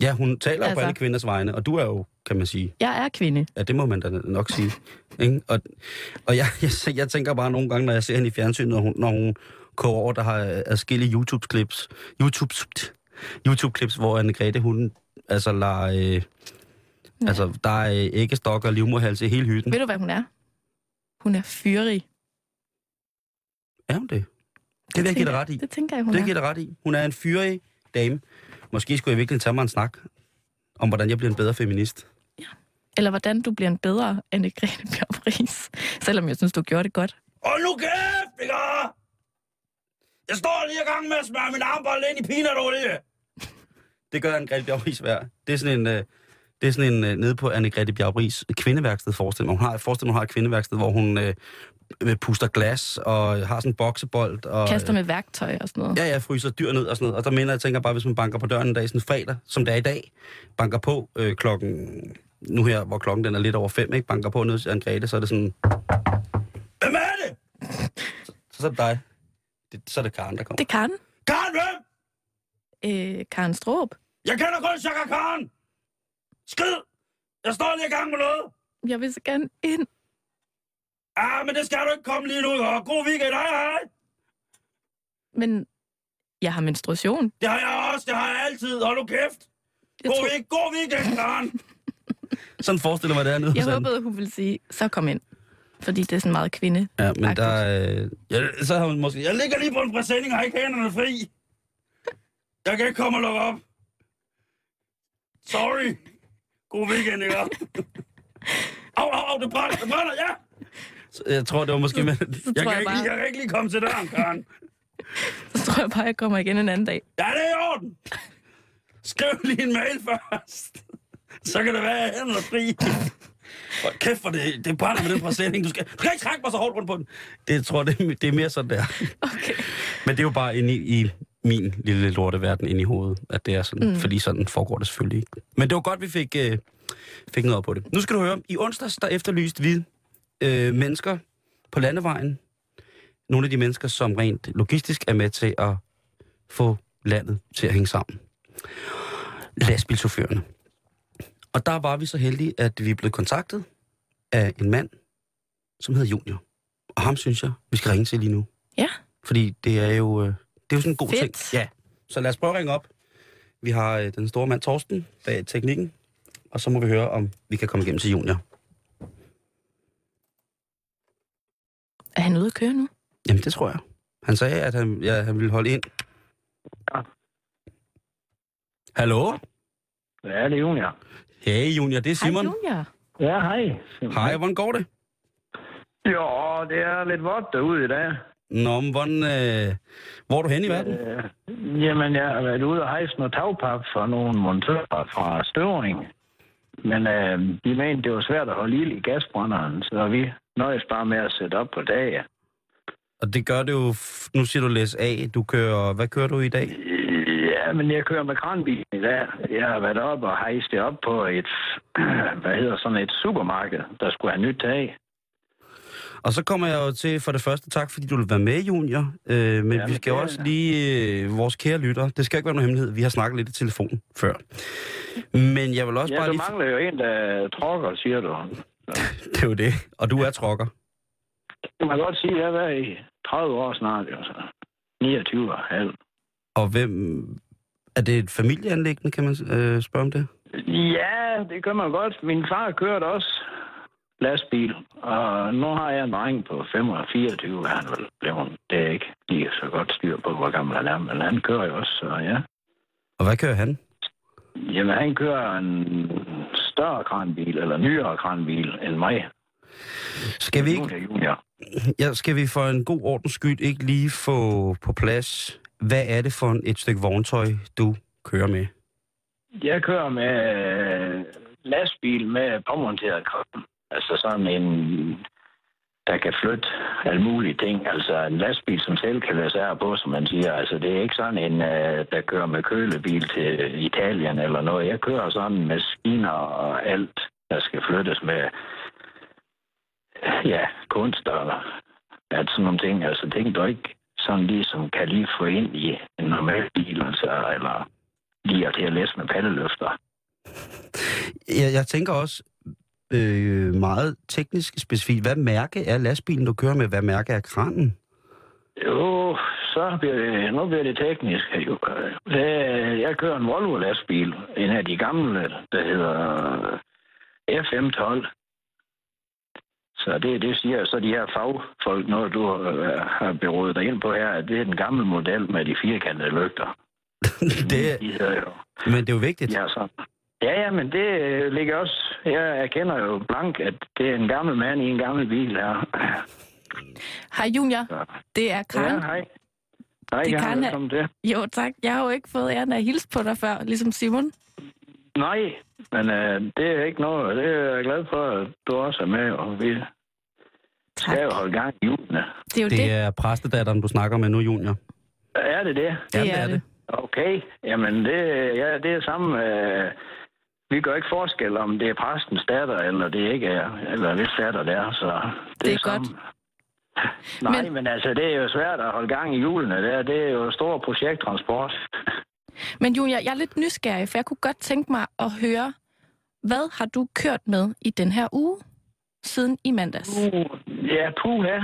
Ja, hun taler altså... på alle kvinders vegne, og du er jo, kan man sige, Jeg er kvinde. Ja, det må man da nok sige. [LAUGHS] ikke? Og, og jeg, jeg, jeg tænker bare nogle gange, når jeg ser hende i fjernsynet, når hun, når hun går over, der har adskillige YouTube-clips, YouTube, YouTube-clips, hvor Anne-Grethe, hun altså lader, øh, ja. altså, der er øh, æggestok og livmorhals i hele hytten. Ved du, hvad hun er? Hun er fyrig. Er hun det? Det vil jeg give dig ret i. Det tænker jeg, hun Det er. giver dig ret i. Hun er en fyrig dame. Måske skulle jeg virkelig tage mig en snak om, hvordan jeg bliver en bedre feminist. Eller hvordan du bliver en bedre Anne-Grethe Bjørn. Selvom jeg synes, du gjorde det godt. Hold nu kæft, ikke? Jeg står lige i gang med at smøre min armbold ind i peanutolie. [LAUGHS] Det gør Anne-Grethe Bjaurris værd. Det er sådan en... Øh, det er sådan en øh, nede på Anne-Grethe Bjaurris kvindeværksted, forestil mig. Hun har, forestil mig, hun har et kvindeværksted, hvor hun øh, øh, puster glas og har sådan en boksebold. Og, Kaster med værktøj og sådan noget. Ja, ja, fryser dyr ned og sådan noget. Og der mener jeg, tænker bare, hvis man banker på døren en dag, sådan en fredag, som det er i dag, banker på øh, klokken, nu her, hvor klokken den er lidt over fem, ikke? banker på ned til Anne-Grethe, så er det sådan, hvem er det? Så, så er det dig. Det, så er det Karen, der kommer. Det er Karen. Karen, hvem? Øh, Karen Stroop. Jeg kender kun Chaka Karen. Skrid! Jeg står lige i gang med noget. Jeg vil så gerne ind. Ah, men det skal du ikke komme lige nu. Og god weekend, hej hej. Men jeg har menstruation. Det har jeg også, det har jeg altid. Hold nu kæft. Jeg, God, tror, week, god weekend, Karen. [LAUGHS] Sådan forestiller mig det er nede jeg håbede, hun ville sige, så kom ind. Fordi det er sådan meget kvinde. Ja, men der øh, ja, så har hun måske... Jeg ligger lige på en præsending og har ikke hænderne fri. Jeg kan ikke komme og lukke op. Sorry. God weekend, ikke? [LAUGHS] Au, au, au, det brænder, det brænder, ja! Så jeg tror, det var måske... Med, jeg, tror kan jeg ikke, bare- jeg kan ikke lige komme til døren, Karen. [LAUGHS] Så tror jeg bare, jeg kommer igen en anden dag. Ja, det er i orden. Skriv lige en mail først. Så kan det være, at jeg er fri. Hold kæft for det, det brænder med den præsending. Du skal, du skal ikke trække mig så hårdt rundt på den. Det jeg tror det, det er mere sådan der. Okay. Men det er jo bare inde i, i min lille lorteverden inde i hovedet, at det er sådan, mm. fordi sådan foregår det selvfølgelig ikke. Men det var godt, vi fik, øh, fik noget på det. Nu skal du høre, i onsdags der efterlyste vi øh, mennesker på landevejen. Nogle af de mennesker, som rent logistisk er med til at få landet til at hænge sammen. Lastbilchaufførerne. Og der var vi så heldige, at vi blev kontaktet af en mand, som hedder Junior. Og ham synes jeg, vi skal ringe til lige nu. Ja. Fordi det er jo, øh, det er jo sådan en god Fedt. ting. Ja. Så lad os prøve at ringe op. Vi har øh, den store mand Torsten bag teknikken. Og så må vi høre, om vi kan komme igennem til Junior. Er han ude at køre nu? Jamen, det tror jeg. Han sagde, at han, ja, han ville holde ind. Ja. Hallo? Ja, det er Junior. Hey Junior, det er Simon. Hej, Junior. Ja, hej. Hej, hvordan går det? Jo, det er lidt vådt derude i dag. Nå, men hvordan, øh, hvor er du henne i verden? Øh, jamen, jeg har været ude og hejse noget tagpap for nogle montører fra Støvring. Men øh, de mente, det var svært at holde ild i gasbrænderen, så vi nøjes bare med at sætte op på dag. Og det gør det jo, nu siger du læs af, du kører, hvad kører du i dag? Ja, men jeg kører med kranbil i dag. Jeg har været op og hejst det op på et, [CLEARS THROAT] hvad hedder sådan et supermarked, der skulle have nyt tag. Og så kommer jeg jo til for det første tak, fordi du vil være med, Junior. Øh, men Ja, vi skal det også lige, øh, vores kære lytter, det skal ikke være nogen hemmelighed, vi har snakket lidt i telefon før. Men jeg vil også Ja, bare du lige... mangler jo en, der trokker, siger du. [LAUGHS] Det er jo det, og du er trokker. Det kan man godt sige, at jeg har været i 30 år snart, jo, så 29 og halv. Og hvem... Er det et familieanlæggende, kan man øh, spørge om det? Ja, det gør man godt. Min far kørte også lastbil, og nu har jeg en dreng på 25, er han vel blevet. Det er ikke lige så godt styr på, hvor gammel han er, men han kører jo også, så ja. Og hvad kører han? Jamen, han kører en større kranbil, eller nyere kranbil end mig. Skal vi, ikke, junior. ja, skal vi for en god ordens skyld ikke lige få på plads, hvad er det for en- et stykke vogntøj, du kører med? Jeg kører med lastbil med påmonteret kran. Altså sådan en, der kan flytte alle mulige ting. Altså en lastbil, som selv kan læse af på, som man siger. Altså det er ikke sådan en, øh, der kører med kølebil til Italien eller noget. Jeg kører sådan med maskiner og alt, der skal flyttes med ja, kunst og alt sådan nogle ting. Altså ting, du ikke sådan lige som kan lige få ind i en normal bil, altså, eller lige at til at læse med paddeløfter. Jeg, jeg tænker også øh, meget teknisk specifikt. Hvad mærke er lastbilen, du kører med? Hvad mærke er kranen? Jo, så bliver det, nu bliver det teknisk. Jo. Det, jeg kører en Volvo-lastbil, en af de gamle, der hedder FM12. Så det, det siger så de her fagfolk, når du øh, har berådet dig ind på her, at det er den gamle model med de firkantede lygter. [LAUGHS] det, De jo, men det er jo vigtigt. ja, så. Ja, ja, men det øh, ligger også... Jeg erkender jo blank, at det er en gammel mand i en gammel bil her. Hej, Junior. Så. Det er Karen. Ja, hej. Hej, Det Karen, jeg. velkommen til. Jo, tak. Jeg har jo ikke fået æren af at hilse på dig før, ligesom Simon. Nej, men øh, det er ikke noget. Det er jeg glad for, at du også er med, og vi Tak. skal jo holde gang i julene. Det er jo det. Det er præstedatteren, du snakker med nu, Junior. Er det det? Det Jamen, er det. Okay, jamen det, ja, det er samme. Øh, vi gør ikke forskel, om det er præstens datter, eller det ikke er, eller hvis datter det er, så det, Det er samme. godt. [LAUGHS] Nej, Men- men... men altså, det er jo svært at holde gang i julene. Det er, det er jo stor projekttransport. [LAUGHS] Men Junior, jeg er lidt nysgerrig, for jeg kunne godt tænke mig at høre, hvad har du kørt med i den her uge siden i mandags? Uh, ja, puh, ja.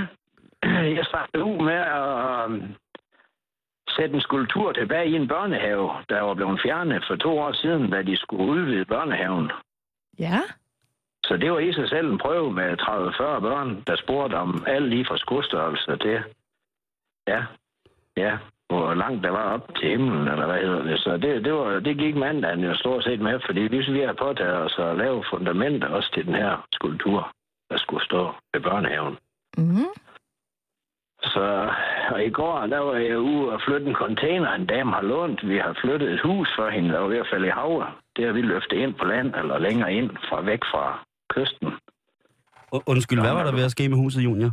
[CLEARS THROAT] Jeg startede ud med at um, sætte en skulptur tilbage i en børnehave, der var blevet fjernet for to år siden, da de skulle udvide børnehaven. Ja. Så det var i sig selv en prøve med 30-40 børn, der spurgte om alt lige fra skostørrelse til, ja, ja, hvor langt der var op til himlen, eller hvad hedder det. Så det, det, var, det gik mandagen jo stort set med, fordi vi, vi har påtaget os at lave fundamenter også til den her skulptur, der skulle stå ved børnehaven. Mm. Så og i går, der var jeg ude og flytte en container, en dame har lånt. Vi har flyttet et hus for hende, der var ved at falde i havet. Det har vi løftet ind på land, eller længere ind, fra væk fra kysten. Undskyld, hvad var der ved at ske med huset, Junior?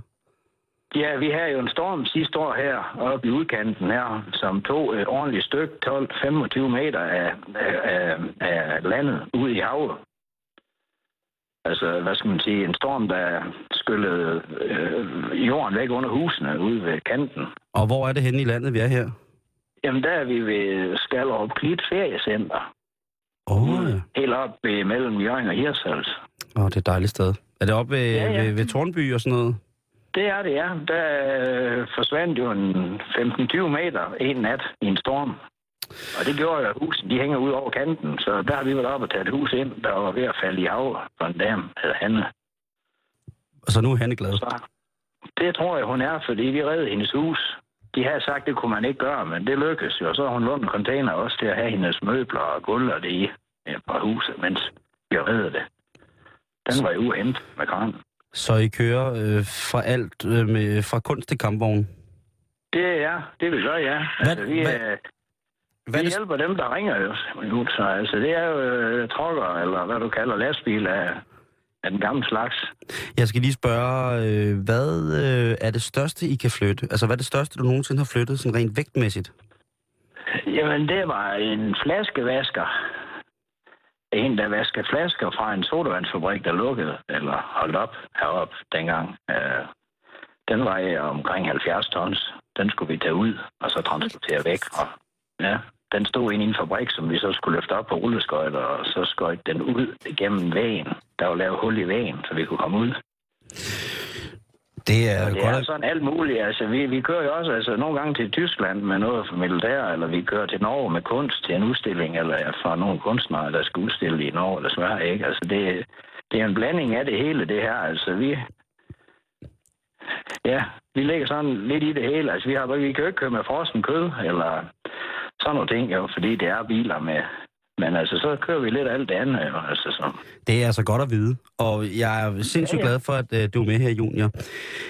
Ja, vi havde jo en storm sidste år her oppe i udkanten her, som tog et ordentligt stykke, 12-25 meter af, af, af, landet ud i havet. Altså, hvad skal man sige, en storm, der skyllede øh, jorden væk under husene ude ved kanten. Og hvor er det henne i landet, vi er her? Jamen, der er vi ved Skallerup Klit Feriecenter. Åh, oh, ja. Helt op ved mellem Jørgen og Hirtshals. Åh, det er et dejligt sted. Er det oppe ved, Ja, ja. ved, ved Tornby og sådan noget? Det er det, ja. Der øh, forsvandt jo en 15-20 meter en nat i en storm. Og det gjorde jo, at husen de hænger ud over kanten. Så der har vi været oppe og taget et hus ind, der var ved at falde i havet for en dame, hedder Hanne. Og så nu er han glad. Så det tror jeg, hun er, fordi vi reddede hendes hus. De havde sagt, det kunne man ikke gøre, men det lykkedes jo. Og så har hun lånt en container også til at have hendes møbler og gulv og det i ja, på huset, mens vi reddede det. Den var jo uendt med kranen. Så I kører øh, fra alt, øh, med, fra kunst til kampvogn. Det er, det vi gør, ja. Altså, vi, hvad- øh, Hvad vi det, hjælper dem, der ringer jo. Nu, så altså, det er jo øh, trokker, eller hvad du kalder lastbil af, af den gamle slags. jeg skal lige spørge, øh, hvad øh, er det største, I kan flytte? Altså, hvad er det største, du nogensinde har flyttet, sådan rent vægtmæssigt? Jamen, det var en flaskevasker. En, der vaskede flasker fra en sodavandsfabrik, der lukkede, eller holdt op heroppe dengang. Øh, den var omkring 70 tons. Den skulle vi tage ud, og så transportere væk. Og, ja, den stod inde i en fabrik, som vi så skulle løfte op på rulleskøjter, og så skøjte den ud igennem vægen. Der var lavet hul i vægen, så vi kunne komme ud. Det er det godt er sådan alt muligt. Altså, vi, vi kører jo også altså, nogle gange til Tyskland med noget for militær, eller vi kører til Norge med kunst til en udstilling, eller fra nogle kunstnere, der skal udstille i Norge eller Sverige. Ikke? Altså, det, det er en blanding af det hele, det her. Altså, vi... Ja, vi ligger sådan lidt i det hele. Altså, vi, har, vi kan jo ikke køre med frossen kød, eller sådan nogle ting, jo, fordi det er biler med... Men altså, så kører vi lidt af alt det andet, jo. Altså, så. Det er altså godt at vide. Og jeg er sindssygt Ja, ja. glad for, at øh, du er med her, Junior.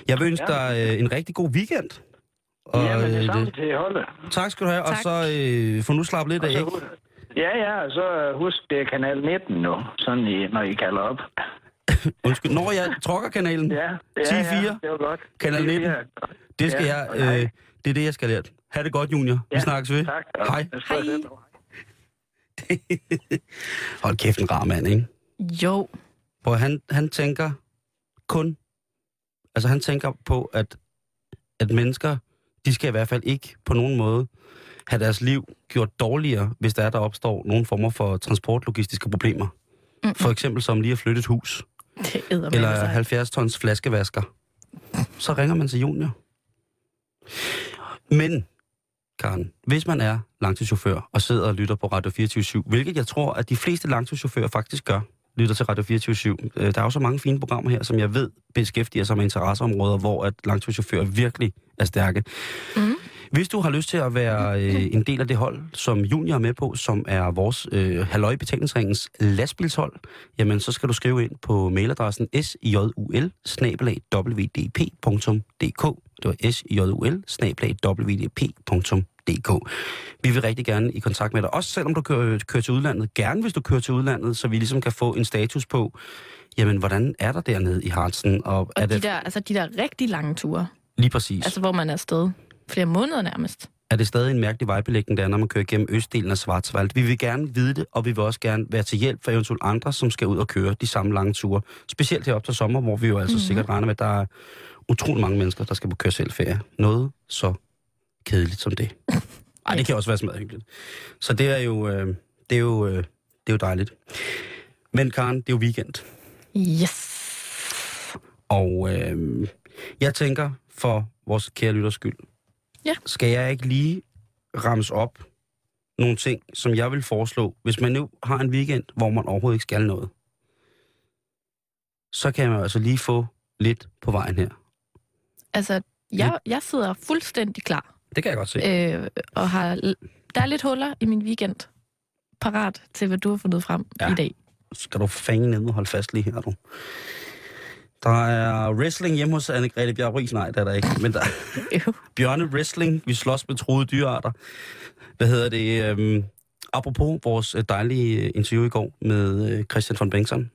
Jeg vil ønske Ja. dig øh, en rigtig god weekend. Og, Jamen, det øh, er samme til Holde. tak skal du have, og Tak. så øh, få nu slappet lidt Og af, ikke? Ja, ja, og så husk, det er kanal 19 nu, sådan I, når I kalder op. [LAUGHS] Undskyld, når jeg tråkker kanalen, Ja, ja, 10-4. ja, det var godt. Kanal 19. 10-4. det skal Ja, jeg, og øh, det er det, jeg skal lære. Ha' det godt, Junior. Vi Ja, snakkes ved. Tak. Hej. Hej. [LAUGHS] Hold kæft, en rar mand, ikke? Jo, Hvor han, han tænker kun... Altså, han tænker på, at, at mennesker, de skal i hvert fald ikke på nogen måde have deres liv gjort dårligere, hvis der er, der opstår nogle former for transportlogistiske problemer. Mm-mm. For eksempel som lige at flytte et hus, det eller 70 tons flaskevasker. Så ringer man til junior. Men, Karen, hvis man er langtidschauffør og sidder og lytter på Radio 24 hvilket jeg tror, at de fleste langtidschauffører faktisk gør, lytter til Radio 24 øh, Der er jo så mange fine programmer her, som jeg ved beskæftiger sig med interesseområder, hvor at langtidschauffører virkelig er stærke. Mm. Hvis du har lyst til at være øh, en del af det hold, som Junior er med på, som er vores øh, Halløj Betalingsringens lastbilshold, jamen så skal du skrive ind på mailadressen sjul. Det var sjul www.dk. Vi vil rigtig gerne i kontakt med dig, også selvom du kører, kører til udlandet. Gerne hvis du kører til udlandet, så vi ligesom kan få en status på, jamen hvordan er der dernede i Hartsen? Og, er Og de det der, altså de der rigtig lange ture, lige præcis? altså hvor man er afsted flere måneder nærmest. er det stadig en mærkelig vejbelægning, der er, når man kører gennem østdelen af Schwarzwald. Vi vil gerne vide det, og vi vil også gerne være til hjælp for eventuelt andre, som skal ud og køre de samme lange ture. Specielt her op til sommer, hvor vi jo altså mm-hmm. sikkert regner med, at der er utrolig mange mennesker, der skal på køreselferie. Noget så kedeligt som det. [LAUGHS] Ej, det kan også være smadret hyggeligt. Så det er jo, øh, det er jo, øh, det er jo dejligt. Men Karen, det er jo weekend. Yes. Og øh, jeg tænker, for vores kære lytters skyld, Ja. skal jeg ikke lige ramse op nogle ting, som jeg vil foreslå, hvis man nu har en weekend, hvor man overhovedet ikke skal noget. Så kan man altså lige få lidt på vejen her. Altså, jeg, jeg sidder fuldstændig klar. Det kan jeg godt se. Øh, og har, der er lidt huller i min weekend. Parat til, hvad du har fundet frem Ja. i dag. Skal du fange ned og holde fast lige her, du. Der er wrestling hjemme hos Anne-Grethe Bjerg. Nej, det er der ikke. Men der [LAUGHS] er bjørne wrestling. Vi slås med troede dyrearter. Hvad hedder det? Øhm, apropos vores dejlige øh, interview i går med øh, Christian von Bengtsson,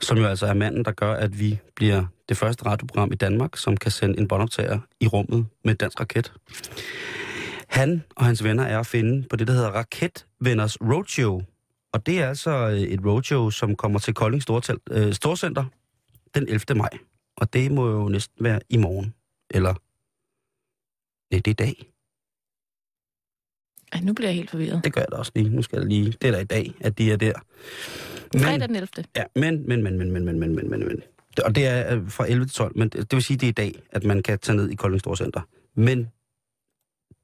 som jo altså er manden, der gør, at vi bliver det første radioprogram i Danmark, som kan sende en båndoptager i rummet med et dansk raket. Han og hans venner er at finde på det, der hedder Raketvenners Roadshow. Og det er altså øh, et roadshow, som kommer til Kolding Stortel, øh, Storcenter den 11. maj. Og det må jo næsten være i morgen. Eller... Nej, det er i dag. Ej, nu bliver jeg helt forvirret. Det gør jeg da også lige. Nu skal jeg lige... Det er da i dag, at de er der. Fredag den 11. Ja, men, men, men, men, men, men, men, men, men, men. Og det er øh, fra 11 til 12, men det, det vil sige, det er i dag, at man kan tage ned i Kolding Storcenter. Men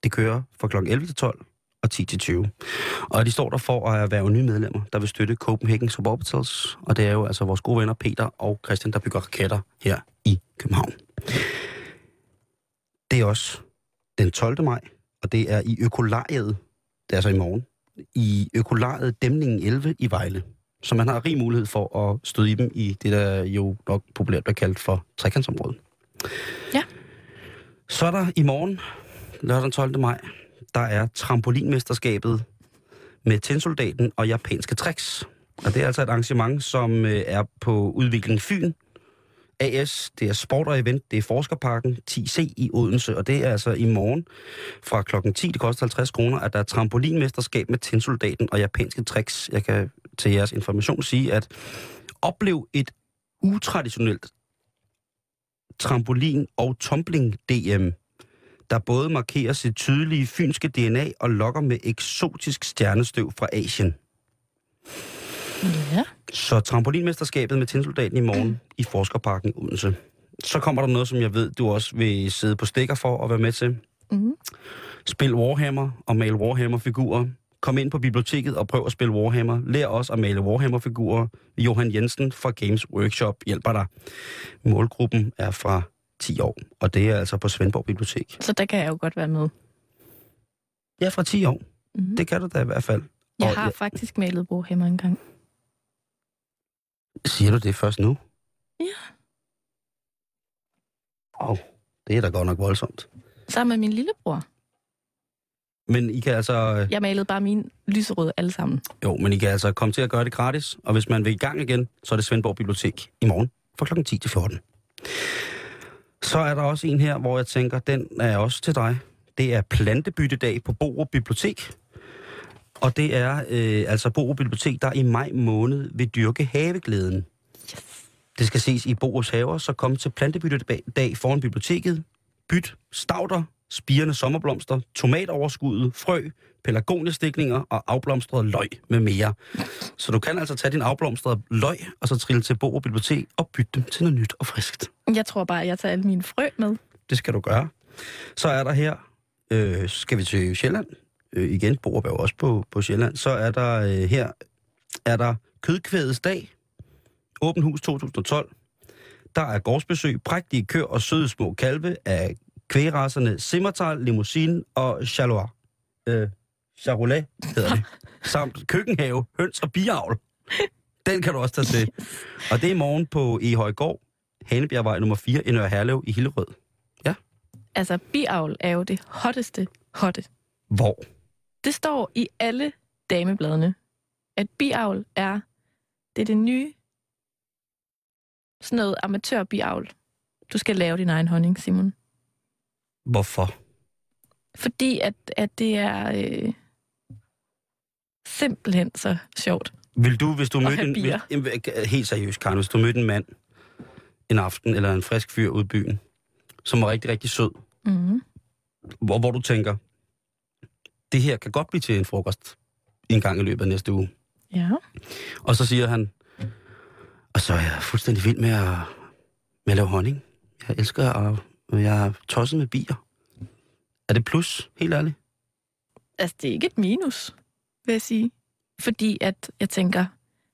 det kører fra kl. 11 til 12 og 10 til 20. Og de står der for at være nye medlemmer, der vil støtte Copenhagen Suborbitals. Og det er jo altså vores gode venner Peter og Christian, der bygger raketter her i København. Det er også den 12. maj, og det er i Økolariet, det er altså i morgen, i Økolariet Dæmningen 11 i Vejle. Så man har rig mulighed for at støde i dem i det, der jo nok populært bliver kaldt for trekantsområdet. Ja. Så er der i morgen, lørdag den 12. maj, der er trampolinmesterskabet med tændsoldaten og japanske tricks. Og det er altså et arrangement, som øh, er på udvikling Fyn. AS, det er sport og event, det er Forskerparken 10C i Odense, og det er altså i morgen fra klokken 10, det koster 50 kroner, at der er trampolinmesterskab med tændsoldaten og japanske tricks. Jeg kan til jeres information sige, at oplev et utraditionelt trampolin- og tumbling-DM, der både markerer sit tydelige fynske DNA og lokker med eksotisk stjernestøv fra Asien. Ja. Så trampolinmesterskabet med tændsoldaten i morgen i Forskerparken Odense. Så kommer der noget, som jeg ved, du også vil sidde på stikker for at være med til. Mm. Spil Warhammer og mal Warhammer-figurer. Kom ind på biblioteket og prøv at spille Warhammer. Lær også at male Warhammer-figurer. Johan Jensen fra Games Workshop hjælper dig. Målgruppen er fra 10 år, og det er altså på Svendborg Bibliotek. Så der kan jeg jo godt være med. Ja, fra 10 år. Mm. Det kan du da i hvert fald. Jeg Og har jeg- faktisk malet Warhammer engang. Siger du det først nu? Ja. Åh, oh, det er da godt nok voldsomt. Sammen med min lillebror. Men I kan altså... Jeg malede bare mine lyserøde alle sammen. Jo, men I kan altså komme til at gøre det gratis, og hvis man vil i gang igen, så er det Svendborg Bibliotek i morgen fra kl. 10 til 14. Så er der også en her, hvor jeg tænker, den er også til dig. Det er plantebyttedag på Borup Bibliotek. Og det er øh, altså Borup Bibliotek, der i maj måned vil dyrke haveglæden. Det skal ses i Borups haver, så kom til plantebyttedag foran biblioteket. Byt stauder, spirende sommerblomster, tomatoverskuddet, frø, pelargoniestikninger og afblomstrede løg med mere. Så du kan altså tage din afblomstrede løg, og så trille til Borup Bibliotek og bytte dem til noget nyt og friskt. Jeg tror bare, at jeg tager alle mine frø med. Det skal du gøre. Så er der her, øh, skal vi til Sjælland, øh, igen, Borup er jo også på, på Sjælland, så er der øh, her, er der Kødkvædets dag, Åben Hus 2012. Der er gårdsbesøg, prægtige kør og søde små kalve af kvægrasserne Simmertal, Limousine og Charlois. Øh, Charolais hedder det. [LAUGHS] Samt køkkenhave, høns og biavl. Den kan du også tage til. Og det er i morgen på Ehøjgård, Hanebjergvej nummer 4 i Nørre Herlev i Hillerød. Altså, biavl er jo det hotteste hotte. Hvor? Det står i alle damebladene, at biavl er, det er det nye, sådan noget amatørbiavl. Du skal lave din egen honning, Simon. Hvorfor? Fordi at, at det er øh, simpelthen så sjovt. Vil du, hvis du mødte en... Hvis, en- helt seriøst, Karen, hvis du mødte en mand en aften, eller en frisk fyr ude i byen, som var rigtig, rigtig sød, Mm. hvor, hvor du tænker, det her kan godt blive til en frokost en gang i løbet af næste uge. Ja. Og så siger han, og så er jeg fuldstændig vild med at, med at lave honning. Jeg elsker at, og jeg er tosset med bier. Er det plus, helt ærligt? Altså, det er ikke et minus, vil jeg sige. Fordi at jeg tænker,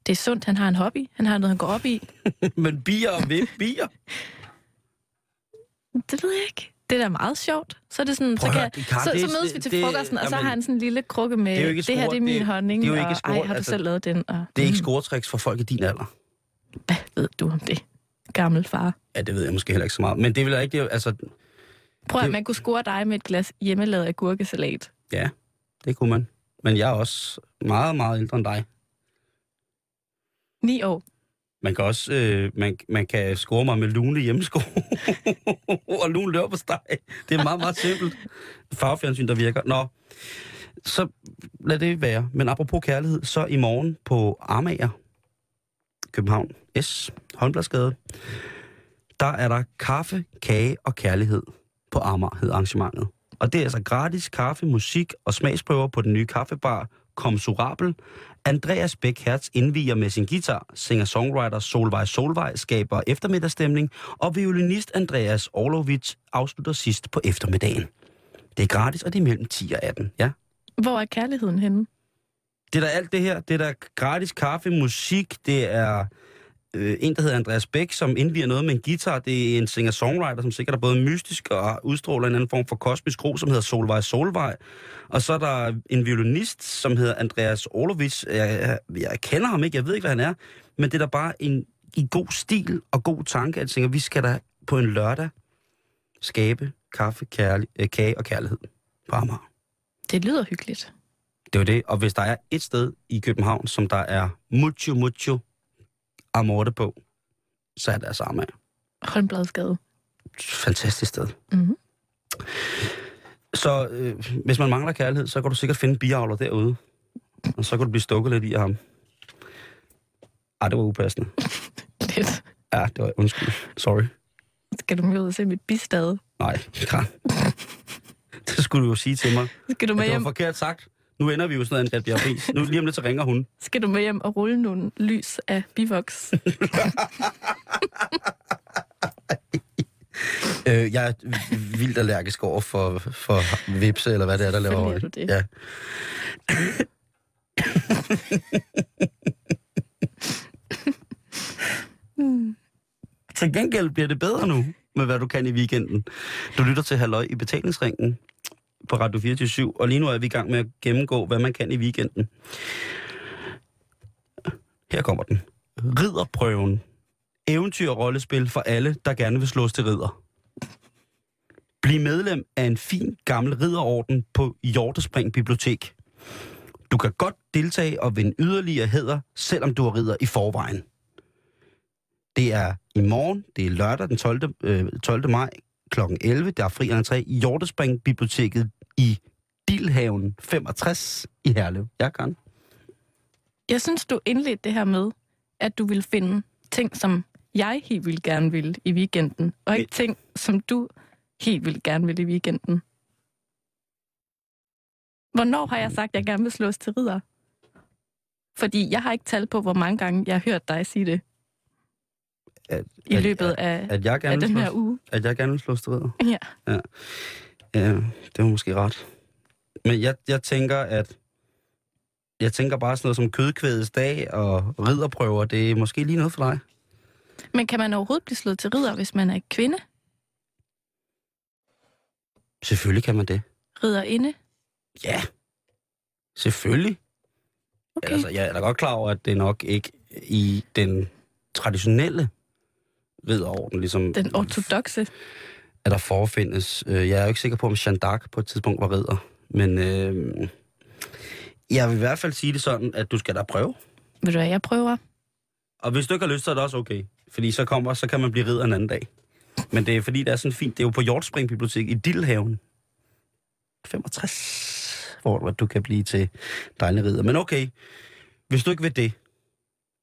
det er sundt, han har en hobby. Han har noget, han går op i. [LAUGHS] Men bier og ved bier? [LAUGHS] Det ved jeg ikke. Det er da meget sjovt. Så er det sådan, så, Prøv kan, høre, så, så mødes vi til det- frokosten, og så jamen, har han sådan en lille krukke med, det er jo ikke det her det er min det- honning, det er jo ikke og spor- ej, har du altså, selv lavet den? Og, Det er ikke mm, scoretricks for folk i din alder. Hvad ved du om det? Gammel far. Ja, det ved jeg måske heller ikke så meget. Men det vil jeg ikke... det- Altså, Prøv at man kunne score dig med et glas hjemmelavet agurkesalat. ja, det kunne man. Men jeg er også meget, meget ældre end dig. Ni år. Man kan også øh, man, man kan score mig med lune hjemmesko [LAUGHS] og lune løber på steg. Det er meget, meget simpelt. Farvefjernsyn, der virker. Nå, så lad det være. Men apropos kærlighed, så i morgen på Armager, København S, Holmbladsgade, der er der kaffe, kage og kærlighed på Amager, hed arrangementet. Og det er altså gratis kaffe, musik og smagsprøver på den nye kaffebar Komsurabel. Andreas Bæk Hertz indviger med sin guitar, singer-songwriter Solvej Solvej skaber eftermiddagsstemning, og violinist Andreas Orlovits afslutter sidst på eftermiddagen. Det er gratis, og det er mellem 10 og 18, ja. Hvor er kærligheden henne? Det er der alt det her. Det er der gratis kaffe, musik, det er øh, en, der hedder Andreas Bæk, som indviger noget med en guitar. Det er en singer-songwriter, som sikkert er både mystisk og udstråler en anden form for kosmisk ro, som hedder Solvej Solvej. Og så er der en violinist, som hedder Andreas Orlovits. Jeg, jeg, jeg kender ham ikke, jeg ved ikke, hvad han er, men det er da bare en i god stil og god tanke, at jeg tænker, vi skal da på en lørdag skabe kaffe, kærlig, øh, kage og kærlighed på Amager. Det lyder hyggeligt. Det er det. Og hvis der er et sted i København, som der er mucho, mucho amorte på, så er det altså Amager. Holmbladsgade. Fantastisk sted. Mm-hmm. Så øh, hvis man mangler kærlighed, så kan du sikkert finde biavler derude. Og så kan du blive stukket lidt i af ham. Ej, det var upassende. [LAUGHS] Lidt. Ja, det var undskyld. Sorry. Skal du med ud og se mit bistade? Nej. Det skulle du jo sige til mig. Skal du med det var hjem, forkert sagt. Nu ender vi jo sådan noget Bjerg Friis. Nu lige om lidt, så ringer hun. skal du med hjem og rulle nogle lys af bivoks? [LAUGHS] Øh, jeg er vildt allergisk over for, for vipse, eller hvad det er, der laver er du det. Ja. Til gengæld bliver det bedre nu, med hvad du kan i weekenden. Du lytter til Halløj i betalingsringen på Radio 24 og lige nu er vi i gang med at gennemgå, hvad man kan i weekenden. Her kommer den. Ridderprøven. Eventyr og rollespil for alle, der gerne vil slås til ridder. Bliv medlem af en fin gammel ridderorden på Hjortespring Bibliotek. Du kan godt deltage og vinde yderligere hæder, selvom du er ridder i forvejen. Det er i morgen, det er lørdag den 12. Øh, 12. maj kl. 11. Der er fri entré i Hjortespring Biblioteket i Dilhaven 65 i Herlev. Jeg kan. Jeg synes, du indledte det her med, at du vil finde ting, som jeg helt vildt gerne vil i weekenden, og ikke ting, som du helt vildt gerne vil i weekenden. Hvornår har jeg sagt, at jeg gerne vil slås til ridder? Fordi jeg har ikke tal på, hvor mange gange jeg har hørt dig sige det At, i løbet at, af, at, jeg gerne af vil den her slås, uge. at jeg gerne vil slås til ridder. Ja. Ja, det var måske ret. Men jeg, jeg tænker, at jeg tænker bare sådan noget som kødkvædets dag og ridderprøver, det er måske lige noget for dig. Men kan man overhovedet blive slået til ridder, hvis man er kvinde? Selvfølgelig kan man det. Ridderinde? Ja, selvfølgelig. Okay. Altså, jeg er da godt klar over, at det er nok ikke i den traditionelle ridderorden, ligesom Den ortodoxe. At der forefindes. Øh, Jeg er jo ikke sikker på, om Jeanne d'Arc på et tidspunkt var ridder. Men øh, jeg vil i hvert fald sige det sådan, at du skal da prøve. Ved du hvad, jeg prøver? Og hvis du ikke har lyst, så er det også okay. Fordi så kommer, så kan man blive ridder en anden dag. Men det er fordi, det er sådan fint. Det er jo på Hjortspring Bibliotek i Dillhaven. 65, hvor du kan blive til dejlig ridder. Men okay, hvis du ikke vil det,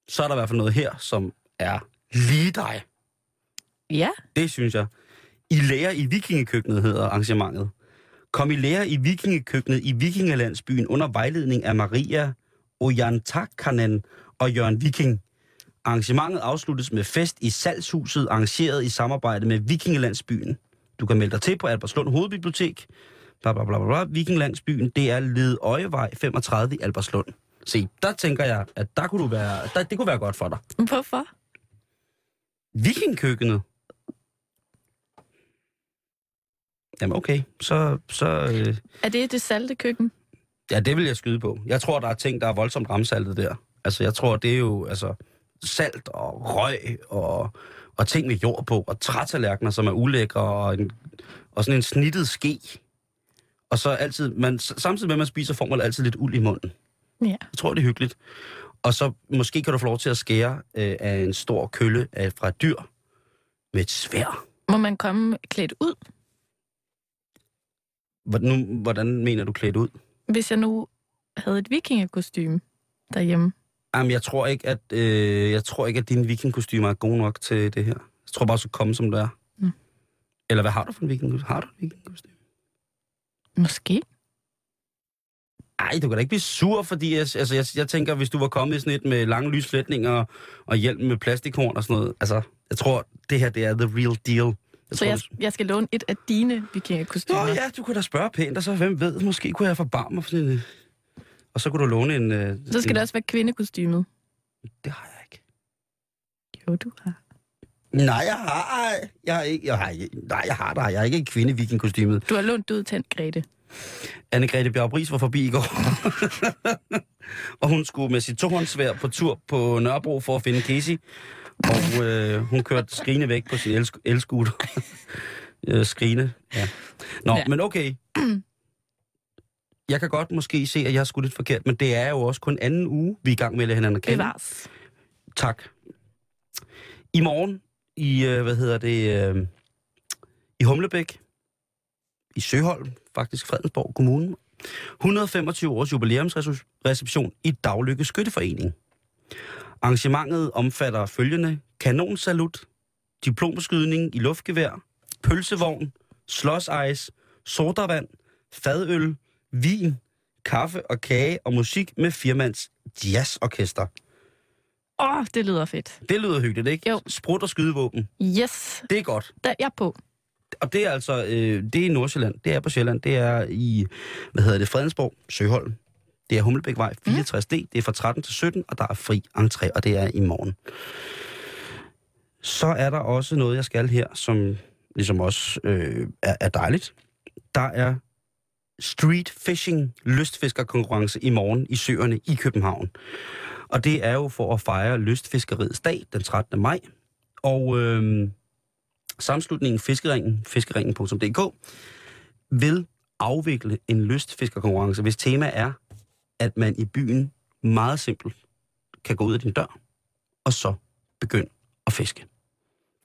så er der i hvert fald noget her, som er lige dig. Ja. Det synes jeg. I lærer i vikingekøkkenet hedder arrangementet. Kom i lære i vikingekøkkenet i vikingelandsbyen under vejledning af Maria Ojantakkanen og Jørgen Viking. Arrangementet afsluttes med fest i Salgshuset, arrangeret i samarbejde med Vikingelandsbyen. Du kan melde dig til på Albertslund Hovedbibliotek. Bla, bla, bla, bla. Vikingelandsbyen, det er Led Øjevej 35 i Albertslund. Se, der tænker jeg, at der kunne du være, der, det kunne være godt for dig. Hvorfor? Vikingkøkkenet? Jamen okay, så, så øh, Er det det salte køkken? ja, det vil jeg skyde på. Jeg tror, der er ting, der er voldsomt ramsaltet der. Altså, jeg tror, det er jo altså, salt og røg og, og ting med jord på, og trætallerkener, som er ulækre, og, en, og sådan en snittet ske. Og så altid, man, samtidig med, at man spiser, får man altid lidt uld i munden. Ja. Jeg tror, det er hyggeligt. Og så måske kan du få lov til at skære øh, af en stor kølle af, fra et dyr med et svær. Må man komme klædt ud? Hvordan, hvordan mener du klædt ud? Hvis jeg nu havde et vikingekostyme derhjemme. Jamen, jeg tror ikke, at, øh, jeg tror ikke, at dine vikingkostymer er gode nok til det her. Jeg tror bare, du skal komme, som det er. Mm. Eller hvad har du for en vikingkostyme? Har du en vikingkostyme? Måske. Ej, du kan da ikke blive sur, fordi jeg, altså, jeg, jeg tænker, hvis du var kommet i sådan et med lange lysflætninger og, og hjelm med plastikhorn og sådan noget. Altså, jeg tror, det her, det er the real deal. Jeg Så tror, jeg, du- jeg skal låne et af dine Nå vikingekostymer. ja, du kunne da spørge pænt, og så hvem ved, måske kunne jeg forbarme mig for sådan en... Og så kunne du låne en... Øh, Så skal en, det også være kvindekostymet. Det har jeg ikke. Jo, du har. Nej, jeg har, jeg har ikke. Jeg har, ikke- nej, jeg har dig. Jeg er ikke en kvinde i vikingkostymet. Du har lånt ud til Grete. Anne-Grethe Bjarup Riis var forbi i går. [LAUGHS] og hun skulle med sit tohåndssvær på tur på Nørrebro for at finde Casey. Og øh, hun kørte skrigende væk på sin elsk- elskuter. [LAUGHS] øh, skrigende, ja. Nå, ja. Men okay. Jeg kan godt måske se, at jeg har skudt lidt forkert, men det er jo også kun anden uge, vi er i gang med at lade hinanden kende. Bevares. Tak. I morgen i, øh, hvad hedder det, øh, i Humlebæk, i Søholm, faktisk Fredensborg Kommune, 125 års jubilæumsreception i Daglykke Skytteforening. Arrangementet omfatter følgende kanonsalut, diplomskydning i luftgevær, pølsevogn, slåsejs, sodavand, fadøl, vin, kaffe og kage og musik med firmands jazzorkester. Åh, oh, det lyder fedt. Det lyder hyggeligt, ikke? Jo. Sprut og skydevåben. Yes, Det er godt. der er jeg på. Og det er altså, øh, det er i Nordsjælland. Det er på Sjælland. Det er i, hvad hedder det, Fredensborg, Søholm. Det er Hummelbækvej 64D. Det er fra 13 til 17, og der er fri entré, og det er i morgen. Så er der også noget, jeg skal her, som ligesom også øh, er, er dejligt. Der er street fishing lystfiskerkonkurrence i morgen i søerne i København. Og det er jo for at fejre lystfiskeriets dag den 13. maj. Og øh, samslutningen Fiskeringen, fiskeringen.dk, vil afvikle en lystfiskerkonkurrence, hvis tema er, at man i byen meget simpelt kan gå ud af din dør, og så begynde at fiske.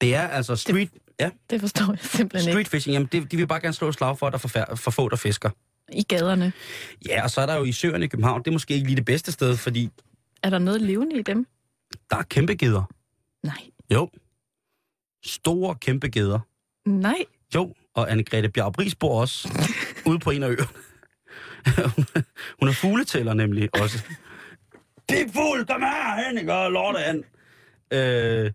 Det er altså street, ja, Det forstår jeg simpelthen ikke. street fishing. Jamen, det, de vil bare gerne slå et slag for, at der er for, få, der fisker. I gaderne. Ja, og så er der jo i søerne i København, det er måske ikke lige det bedste sted, fordi Er der noget levende i dem? der er kæmpe geder. Nej. Jo. Store kæmpe geder. Nej. Jo, og Anne-Grethe Riis bor også [LAUGHS] ude på en af øerne. [LAUGHS] Hun er fugletæller nemlig også. Det er fugl, kom her, Henning, og lorte an. Øh,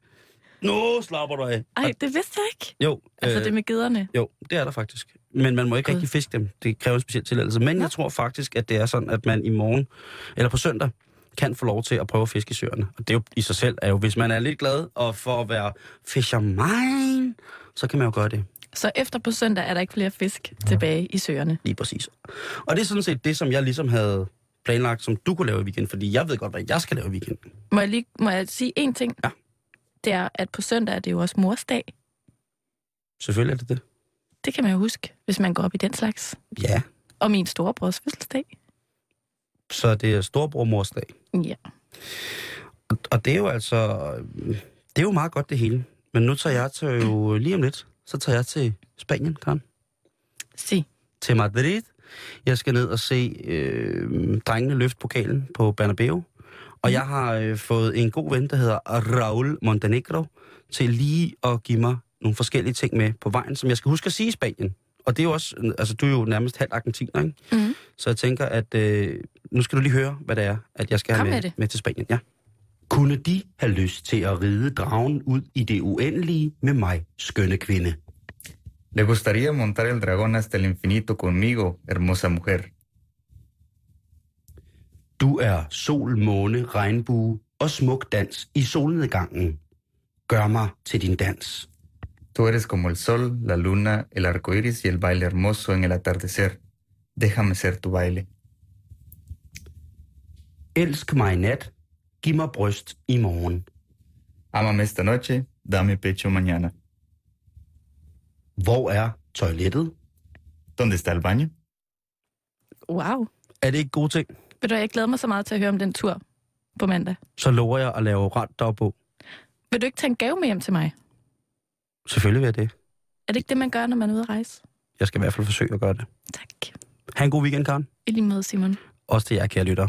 nu slapper du af. Ej, det vidste jeg ikke. Jo, Altså øh, det med gederne. jo, det er der faktisk. Men man må ikke God. rigtig fiske dem. Det kræver en speciel tilladelse. Men Nå. jeg tror faktisk, at det er sådan, at man i morgen, eller på søndag, kan få lov til at prøve at fiske i søerne. Og det er jo i sig selv, er jo, hvis man er lidt glad og for at være fisherman, så kan man jo gøre det. Så efter på søndag er der ikke flere fisk tilbage i søerne. Lige præcis. Og det er sådan set det, som jeg ligesom havde planlagt, som du kunne lave i weekenden, fordi jeg ved godt, hvad jeg skal lave i weekenden. Må jeg, lige, må jeg sige én ting? Ja. Det er, at på søndag er det jo også morsdag. Selvfølgelig er det det. Det kan man jo huske, hvis man går op i den slags. Ja. Og min storebrors fødselsdag. Så det er storbror mors dag. Ja. Og, og det er jo altså... Det er jo meget godt det hele. Men nu tager jeg til jo lige om lidt, så tager jeg til Spanien, Karen. Sig. Til Madrid. Jeg skal ned og se øh, drengene løfte pokalen på Bernabeu. Og jeg har øh, fået en god ven, der hedder Raul Montenegro, til lige at give mig nogle forskellige ting med på vejen, som jeg skal huske at sige i Spanien. Og det er jo også, altså du er jo nærmest halvt argentiner, ikke? Mm. Så jeg tænker, at øh, nu skal du lige høre, hvad det er, at jeg skal Kom have med med, det. med til Spanien. Ja. Kunne de have lyst til at ride dragen ud i det uendelige med mig, skønne kvinde? ¿Le gustaría montar el dragón hasta el infinito conmigo, hermosa mujer? Du er sol, måne, regnbue og smuk dans i solnedgangen. Gør mig til din dans. Tú eres como el sol, la luna, el arco iris y el baile hermoso en el atardecer. Déjame ser tu baile. Elsk mig i nat. Giv mig bryst i morgen. Ámame esta noche, dame pecho mañana. Hvor er toilettet? ¿Dónde está el baño? Wow. Er det ikke gode ting? Ved du, jeg glæder mig så meget til at høre om den tur. på mandag. Så lover jeg at lave ret dagbog. Vil du ikke tage en gave med hjem til mig? Selvfølgelig vil jeg det. Er det ikke det, man gør, når man er ude at rejse? Jeg skal i hvert fald forsøge at gøre det. Tak. Ha' en god weekend, Karen. I lige måde, Simon. Også til jer, kære lytter.